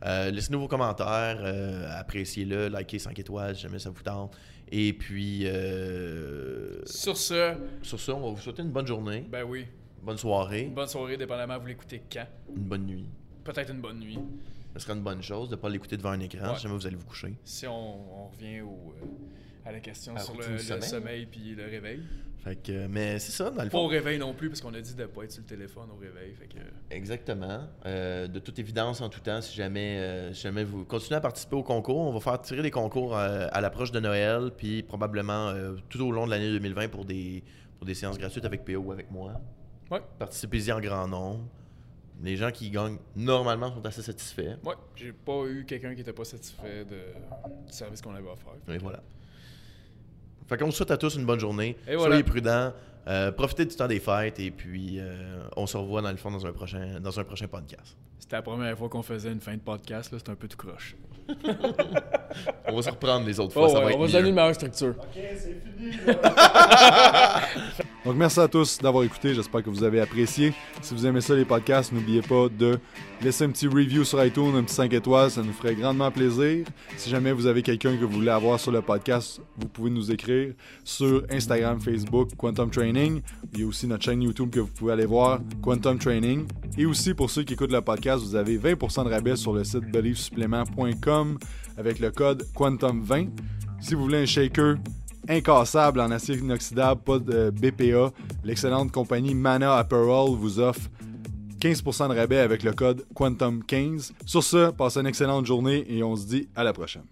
Euh, laissez-nous vos commentaires, euh, appréciez-le, likez 5 étoiles si jamais ça vous tente. Et puis, euh, Sur ce, sur ça, on va vous souhaiter une bonne journée, ben oui, bonne soirée, une bonne soirée, dépendamment vous l'écoutez quand? une bonne nuit. Peut-être une bonne nuit. Ce serait une bonne chose de ne pas l'écouter devant un écran Ouais. si jamais vous allez vous coucher. Si on, on revient au, à la question À sur le, sommeil. sommeil puis le réveil. Fait que, mais c'est ça, dans le Pas au réveil non plus, parce qu'on a dit de pas être sur le téléphone au réveil. Fait que, Exactement. Euh, de toute évidence, en tout temps, si jamais, euh, si jamais vous continuez à participer au concours, on va faire tirer des concours euh, à l'approche de Noël, puis probablement euh, tout au long de l'année 2020 pour des, pour des séances gratuites avec PO ou avec moi. Ouais. Participez-y en grand nombre. Les gens qui gagnent normalement sont assez satisfaits. ouais, j'ai pas eu quelqu'un qui était pas satisfait de, du service qu'on avait offert. Et voilà. Fait qu'on souhaite à tous une bonne journée. Et Soyez prudents. euh, profitez du temps des fêtes et puis euh, on se revoit dans le fond dans un prochain, dans un prochain podcast. C'était la première fois qu'on faisait une fin de podcast, là, c'était un peu tout croche. On va se reprendre les autres fois. ça va être on va se donner une meilleure structure. Ok, c'est fini. Donc merci à tous d'avoir écouté, j'espère que vous avez apprécié. Si vous aimez ça les podcasts, n'oubliez pas de laisser un petit review sur iTunes, un petit 5 étoiles, ça nous ferait grandement plaisir. Si jamais vous avez quelqu'un que vous voulez avoir sur le podcast, vous pouvez nous écrire sur Instagram, Facebook, Quantum Training. Il y a aussi notre chaîne YouTube que vous pouvez aller voir, Quantum Training. Et aussi pour ceux qui écoutent le podcast, vous avez 20% de rabais sur le site believesupplément.com avec le code Quantum20. Si vous voulez un shaker incassable en acier inoxydable, pas de BPA, l'excellente compagnie Mana Apparel vous offre 15% de rabais avec le code Quantum15. Sur ce, passez une excellente journée et on se dit à la prochaine.